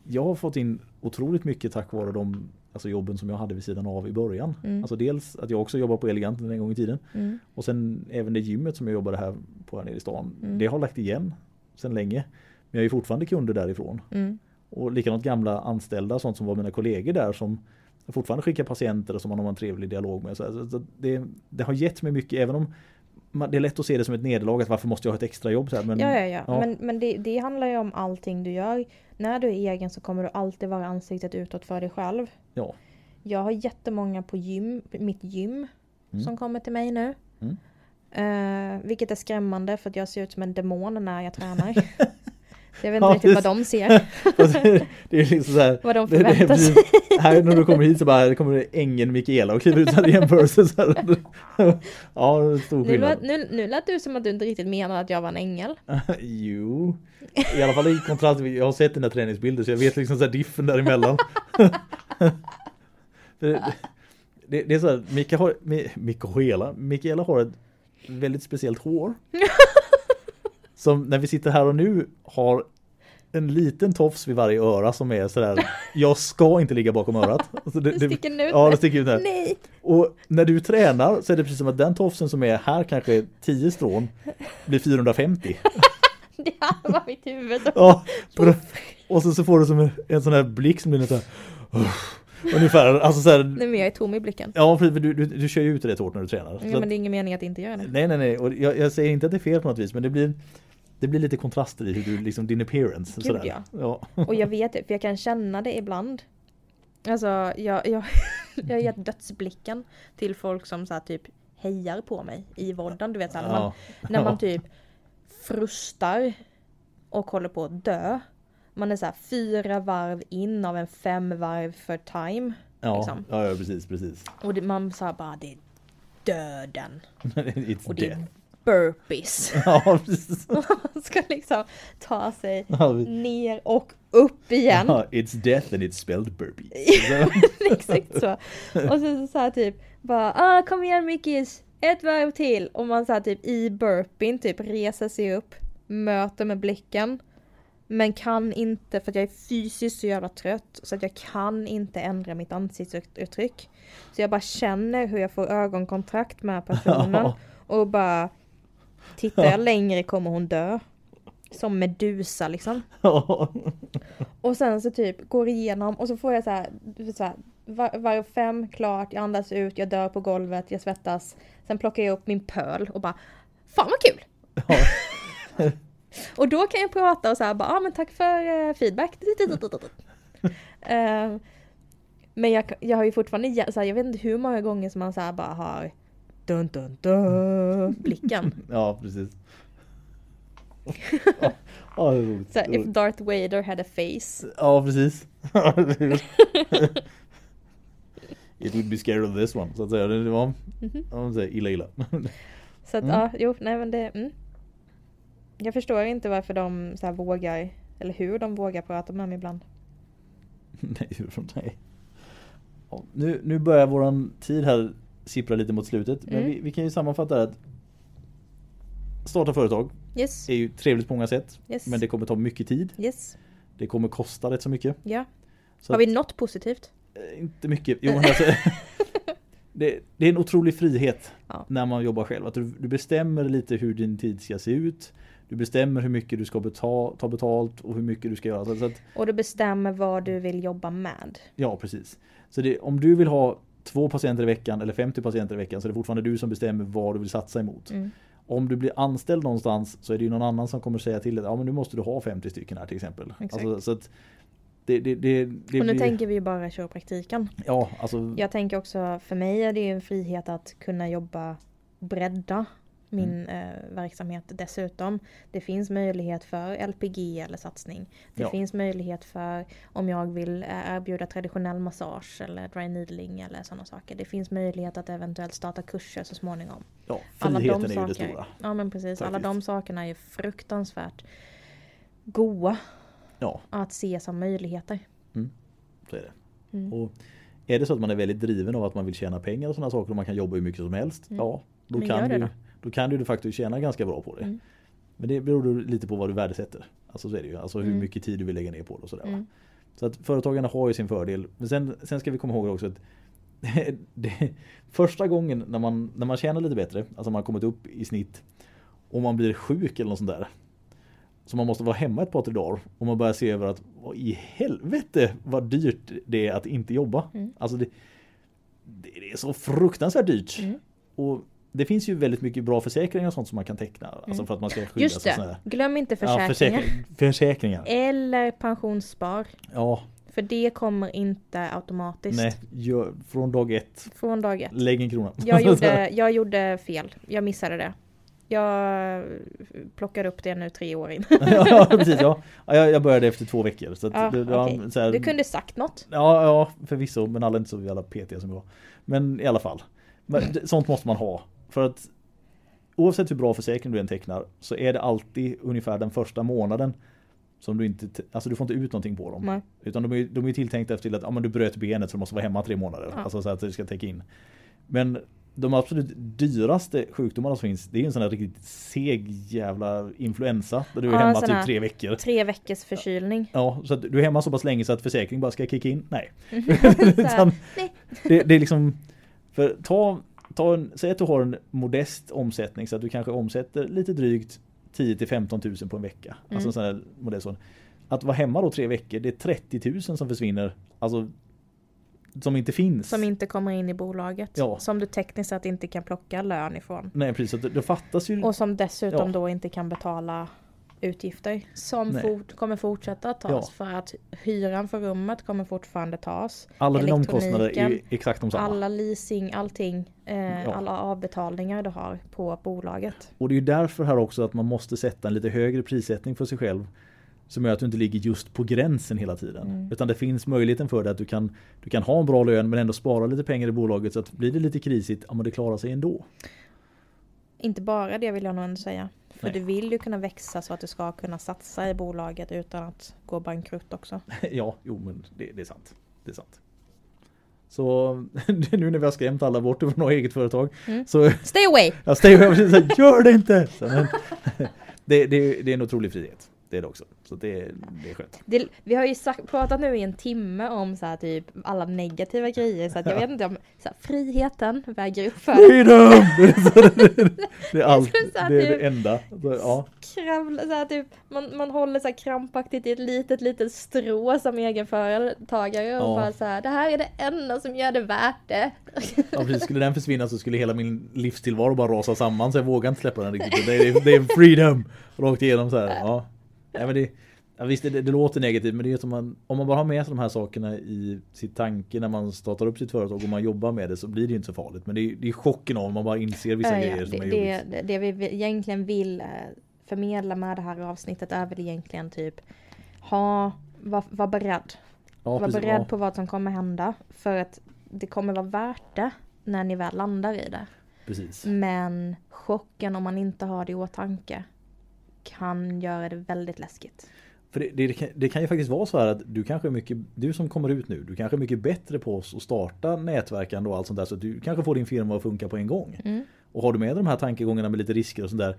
jag har fått in otroligt mycket tack vare de alltså jobben som jag hade vid sidan av i början. Mm. Alltså dels att jag också jobbar på Eleganten en gång i tiden. Mm. Och sen även det gymmet som jag jobbade här på här nere i stan. Mm. Det har lagt igen sen länge. Men jag är fortfarande kunder därifrån. Mm. Och likadant gamla anställda, sånt som var mina kollegor där som fortfarande skickar patienter och som man har en trevlig dialog med. Så, det, det har gett mig mycket, även om man, det är lätt att se det som ett nederlag, att varför måste jag ha ett extrajobb? Så här, men, Ja, ja, ja. ja. Men, men det, det handlar ju om allting du gör. När du är egen så kommer du alltid vara ansiktet utåt för dig själv. Ja. Jag har jättemånga på gym, mitt gym Mm. som kommer till mig nu. Mm. Eh, vilket är skrämmande för att jag ser ut som en demon när jag tränar. Jag vet inte Ja, riktigt det- vad de ser. Det, det är liksom så här, Vad de det, det förväntar sig. här när du kommer hit så bara kommer det ängeln Mikaela och kliver ut här i jämförelse. Så här. Ja, det är stor Nu, skillnad. lät- nu, nu lät du som att du inte riktigt menade att jag var en ängel. jo, i alla fall i kontrast, jag har sett dina träningsbilder så jag vet liksom så här diffen däremellan. det, det, det är så här, Mikaela, Mikaela har ett väldigt speciellt hår. Som när vi sitter här och nu har en liten tofs vid varje öra som är sådär Jag ska inte ligga bakom örat. Alltså det, Det sticker ut. Ja, det sticker ut där. Nej! Och när du tränar så är det precis som att den tofsen som är här kanske 10 strån blir 450. Det här var mitt huvud. Ja, och, så, så får du som en, en sån här blick som blir lite Ungefär, alltså så här, Nej men jag är tom i blicken. Ja, för du, du, du kör ju ut rätt hårt när du tränar. Ja, men det är ingen mening att inte göra det. Nej, nej, nej. Och jag, jag säger inte att det är fel på något vis, men det blir det blir lite kontraster i hur du, liksom din appearance. Gud, ja. ja. Och jag vet det, för jag kan känna det ibland. Alltså, jag, jag, jag har gett dödsblicken till folk som så här, typ hejar på mig i vodden. Du vet, så här, när, man, när man typ frustar och håller på att dö. Man är så här fyra varv in av en fem varv för time. Ja, liksom. ja, ja, precis, precis. Och det, man här bara, det döden. It's Och det är. Burpees. Ja, precis. Man ska liksom ta sig Ja, vi- ner och upp igen. Ja, it's death and it's spelled burpees. Exakt så. Och sen så, så här typ bara ah, kom igen Mickis, ett varv till. Och man så här typ i burpeen typ reser sig upp, möter med blicken. Men kan inte, för att jag är fysiskt så jävla trött, så att jag kan inte ändra mitt ansiktsuttryck. Så jag bara känner hur jag får ögonkontakt med personen och bara Tittar jag längre kommer hon dö. Som Medusa liksom. Och sen så typ går igenom och så får jag så här, så här var- fem, klart, jag andas ut, jag dör på golvet, jag svettas. Sen plockar jag upp min pöl och bara Fan vad kul! Ja. Och då kan jag prata och så här bara, ah, men tack för eh, feedback. Eh, men jag, jag har ju fortfarande, så här, jag vet inte hur många gånger som man så här bara har dun dun dun blicken. ja, precis. Ja, ja, det är roligt. Så if Darth Vader had a face. Ja, precis. It would be scared of this one, så att säga. Det var man säger, illa illa. Så att Mm. ja, jo, nej men det... Mm. Jag förstår inte varför de så vågar, eller hur de vågar prata med mig ibland. nej, hur nej. Ja, nu, nu börjar våran tid här sippra lite mot slutet. Men Mm. vi, vi kan ju sammanfatta att starta företag Yes, är ju trevligt på många sätt. yes, Men det kommer ta mycket tid. yes, Det kommer kosta rätt så mycket. ja. Så Har vi något positivt? Eh, Inte mycket. Jo, men alltså, det, det är en otrolig frihet Ja. när man jobbar själv. Att du, du bestämmer lite hur din tid ska se ut. Du bestämmer hur mycket du ska betala, ta betalt och hur mycket du ska göra. Så att, Och du bestämmer vad du vill jobba med. ja, precis. Så det, om du vill ha två patienter i veckan eller 50 patienter i veckan så är det fortfarande du som bestämmer vad du vill satsa emot. Mm. Om du blir anställd någonstans så är det ju någon annan som kommer säga till dig ja men nu måste du ha 50 stycken här till exempel. Alltså, så att det, det, det och nu blir, tänker vi ju bara kiropraktiken. Ja, alltså Jag tänker också, för mig är det ju en frihet att kunna jobba, bredda min Mm. eh, verksamhet dessutom. Det finns möjlighet för LPG eller satsning. Det Ja. finns möjlighet för om jag vill eh, erbjuda traditionell massage eller dry needling eller sådana saker. Det finns möjlighet att eventuellt starta kurser så småningom. ja, Alla de är ju det saker. stora. Ja men precis, alla de sakerna är ju fruktansvärt goa Ja, att se som möjligheter. så är det. Mm. Och är det så att man är väldigt driven av att man vill tjäna pengar och sådana saker och man kan jobba hur mycket som helst. Mm. Ja, då Men kan, du, då. kan du de facto tjäna ganska bra på det. Mm. Men det beror lite på vad du värdesätter. Alltså så är det ju. Alltså hur Mm. mycket tid du vill lägga ner på det och sådär. Mm. Så att företagarna har ju sin fördel. Men sen, sen ska vi komma ihåg också att det, första gången när man, när man tjänar lite bättre, alltså man har kommit upp i snitt och man blir sjuk eller något sånt där. Så man måste vara hemma ett par tre dagar och man börjar se över att vad i helvete vad dyrt det är att inte jobba. Mm. Alltså det, det det är så fruktansvärt dyrt. Mm. Och det finns ju väldigt mycket bra försäkringar och sånt som man kan teckna. Alltså Mm. för att man ska skyddas Just det, glöm inte Ja, försäkringar. försäkring, försäkringar. Eller pensionsspar. Ja, För det kommer inte automatiskt. nej, gör, från dag ett. Från dag ett. Lägg en krona. Jag gjorde, jag gjorde fel. Jag missade det. Jag plockar upp det nu tre år in. ja, precis. Ja. Ja, jag, började efter två veckor. Så Ja, det, okej. så här, Du kunde sagt något. Ja, ja, förvisso. Men alla är inte så jävla petiga som jag. Men i alla fall. Men sånt måste man ha. För att oavsett hur bra försäkring du än tecknar så är det alltid ungefär den första månaden som du inte, alltså du får inte ut någonting på dem. Nej. Utan de är, de är tilltänkta efter till att ja, men du bröt benet så du måste vara hemma tre månader. Ja. Alltså så att det ska täcka in. Men de absolut dyraste sjukdomarna som finns det är en sån här riktigt seg jävla influensa. Där du är Ja, hemma typ tre veckor. Tre veckors förkylning. Ja, så att du är hemma så pass länge så att försäkring bara ska kicka in? Nej. Utan det, det är liksom För ta, ta en, säg att du har en modest omsättning så att du kanske omsätter lite drygt 10 till 15 000 på en vecka. Alltså Mm. en sån här modell. Att vara hemma då tre veckor, det är 30 000 som försvinner. Alltså som inte finns. Som inte kommer in i bolaget. Ja. Som du tekniskt sett inte kan plocka lön ifrån. Nej precis, det fattas ju. Och som dessutom Ja. då inte kan betala utgifter. Som fort, kommer fortsätta att tas. Ja. För att hyran för rummet kommer fortfarande tas. alla dina omkostnader är exakt de samma. Alla leasing, allting. Eh, Ja. Alla avbetalningar du har på bolaget. Och det är ju därför här också att man måste sätta en lite högre prissättning för sig själv. Som gör att du inte ligger just på gränsen hela tiden. Mm. Utan det finns möjligheten för dig att du kan, du kan ha en bra lön men ändå spara lite pengar i bolaget så att blir det lite krisigt, ja men det klarar sig ändå. Inte bara det vill jag nog ändå säga. För Nej. du vill ju kunna växa så att du ska kunna satsa i bolaget utan att gå bankrutt också. ja, jo men det, det är sant. Det är sant. Så nu när vi har skrämt alla bort från ha eget företag Mm. så Stay away! över och säger gör det inte! Så, men, det, det, det är en otrolig frihet. Det är det också. Så det, det är skönt. Det, vi har ju sagt, pratat nu i en timme om så här typ alla negativa grejer så att jag vet inte om så här, friheten väger upp för Freedom! Det är, allt. Det är typ- det enda. Så, ja. kravla, så här, typ, man, man håller så här krampaktigt i ett litet litet strå som egenföretagare och Ja. bara så här, det här är det enda som gör det värt det. Ja, precis. Skulle den försvinna så skulle hela min livstillvaro bara rasa samman så jag vågar inte släppa den riktigt. Det är, det är freedom! Rakt igenom så här. Ja. Ja, men det, ja, visst, det, det låter negativt men det är som man, om man bara har med sig de här sakerna i sitt tanke när man startar upp sitt företag och man jobbar med det så blir det inte så farligt. Men det är, det är chocken om man bara inser vissa Ja, grejer som det, är det, det, det vi vi egentligen vill eh, förmedla med det här avsnittet är väl egentligen typ ha, var, var beredd. Ja, var precis. beredd Ja, på vad som kommer hända. För att det kommer vara värt det när ni väl landar i det. precis. Men chocken om man inte har det i åtanke kan göra det väldigt läskigt. För det, det, kan, det kan ju faktiskt vara så här att du kanske är mycket, du som kommer ut nu, du kanske är mycket bättre på att starta nätverkande och allt sånt där så du kanske får din firma att funka på en gång. Mm. Och har du med de här tankegångarna med lite risker och sånt där,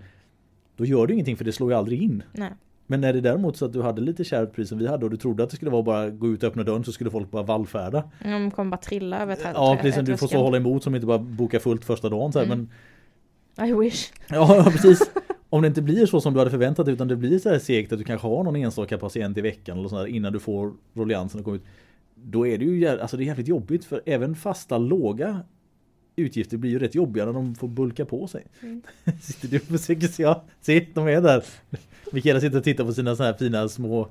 då gör det ingenting för det slår ju aldrig in. Nej. Men när det däremot så att du hade lite kärvt pris som vi hade och du trodde att det skulle vara bara gå ut och öppna dörren så skulle folk bara vallfärda. De kommer bara trilla över trä- Ja, precis du får så hålla emot som inte bara boka fullt första dagen så här, Mm. men I wish. Ja, precis. Om det inte blir så som du hade förväntat dig utan det blir så här segt att du kanske har någon enstaka patient i veckan eller sådär innan du får rulliansen att komma ut. Då är det ju alltså det är jävligt jobbigt för även fasta låga utgifter blir ju rätt jobbiga när de får bulka på sig. Mm. Sitter du och försöker se, ja, se, de är där. Mikaela sitter och tittar på sina så här fina små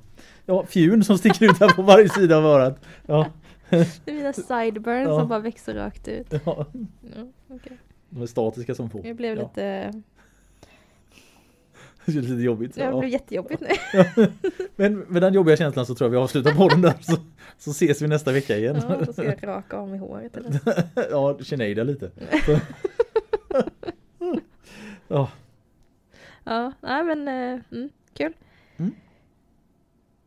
ja, fjun som sticker ut här på varje sida av örat. Ja, Det är mina sideburns Ja. som bara växer rakt ut. ja, Ja, okej. de är statiska som få. Jag blev ja, lite... Det känns lite jobbigt. Så, Det ja. blev jättejobbigt nu. Men med den jobbiga känslan så tror jag vi avslutar podden där så, så ses vi nästa vecka igen. Ja, då ska jag raka av mig håret eller? ja, Sinead lite. Ja, Ja, nej men eh, mm, kul. Mm.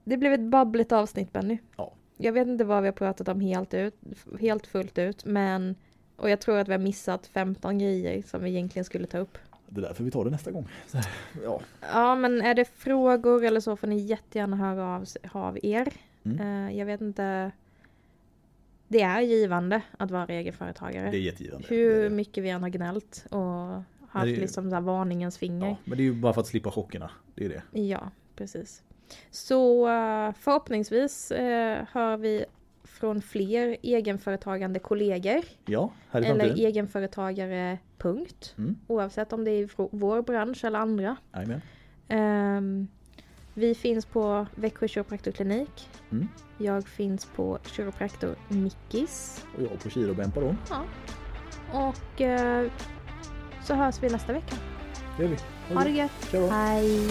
Det blev ett babbligt avsnitt Benny. Ja. Jag vet inte vad vi har pratat om helt, ut, helt fullt ut men och jag tror att vi har missat 15 grejer som vi egentligen skulle ta upp. Det är därför vi tar det nästa gång. Så, ja. Ja men är det frågor eller så får ni jättegärna höra av, av er. Mm. Eh, jag vet inte. Det är givande att vara egenföretagare. Det är jättegivande. Hur Det är det. mycket vi än har gnällt och haft är- liksom så varningens finger. Ja, men det är ju bara för att slippa chockerna. Det är det. Ja, precis. Så eh, förhoppningsvis eh, hör vi från fler egenföretagande kollegor. Ja, Eller egenföretagare punkt. Mm. Oavsett om det är vår bransch eller andra. Ehm, vi finns på Växjö kiropraktorklinik. Mm. Jag finns på kiropraktor Mickis. Och jag på Kirobempa då. Ja. Och eh, så hörs vi nästa vecka. Det gör vi. Ha det gött. Hej!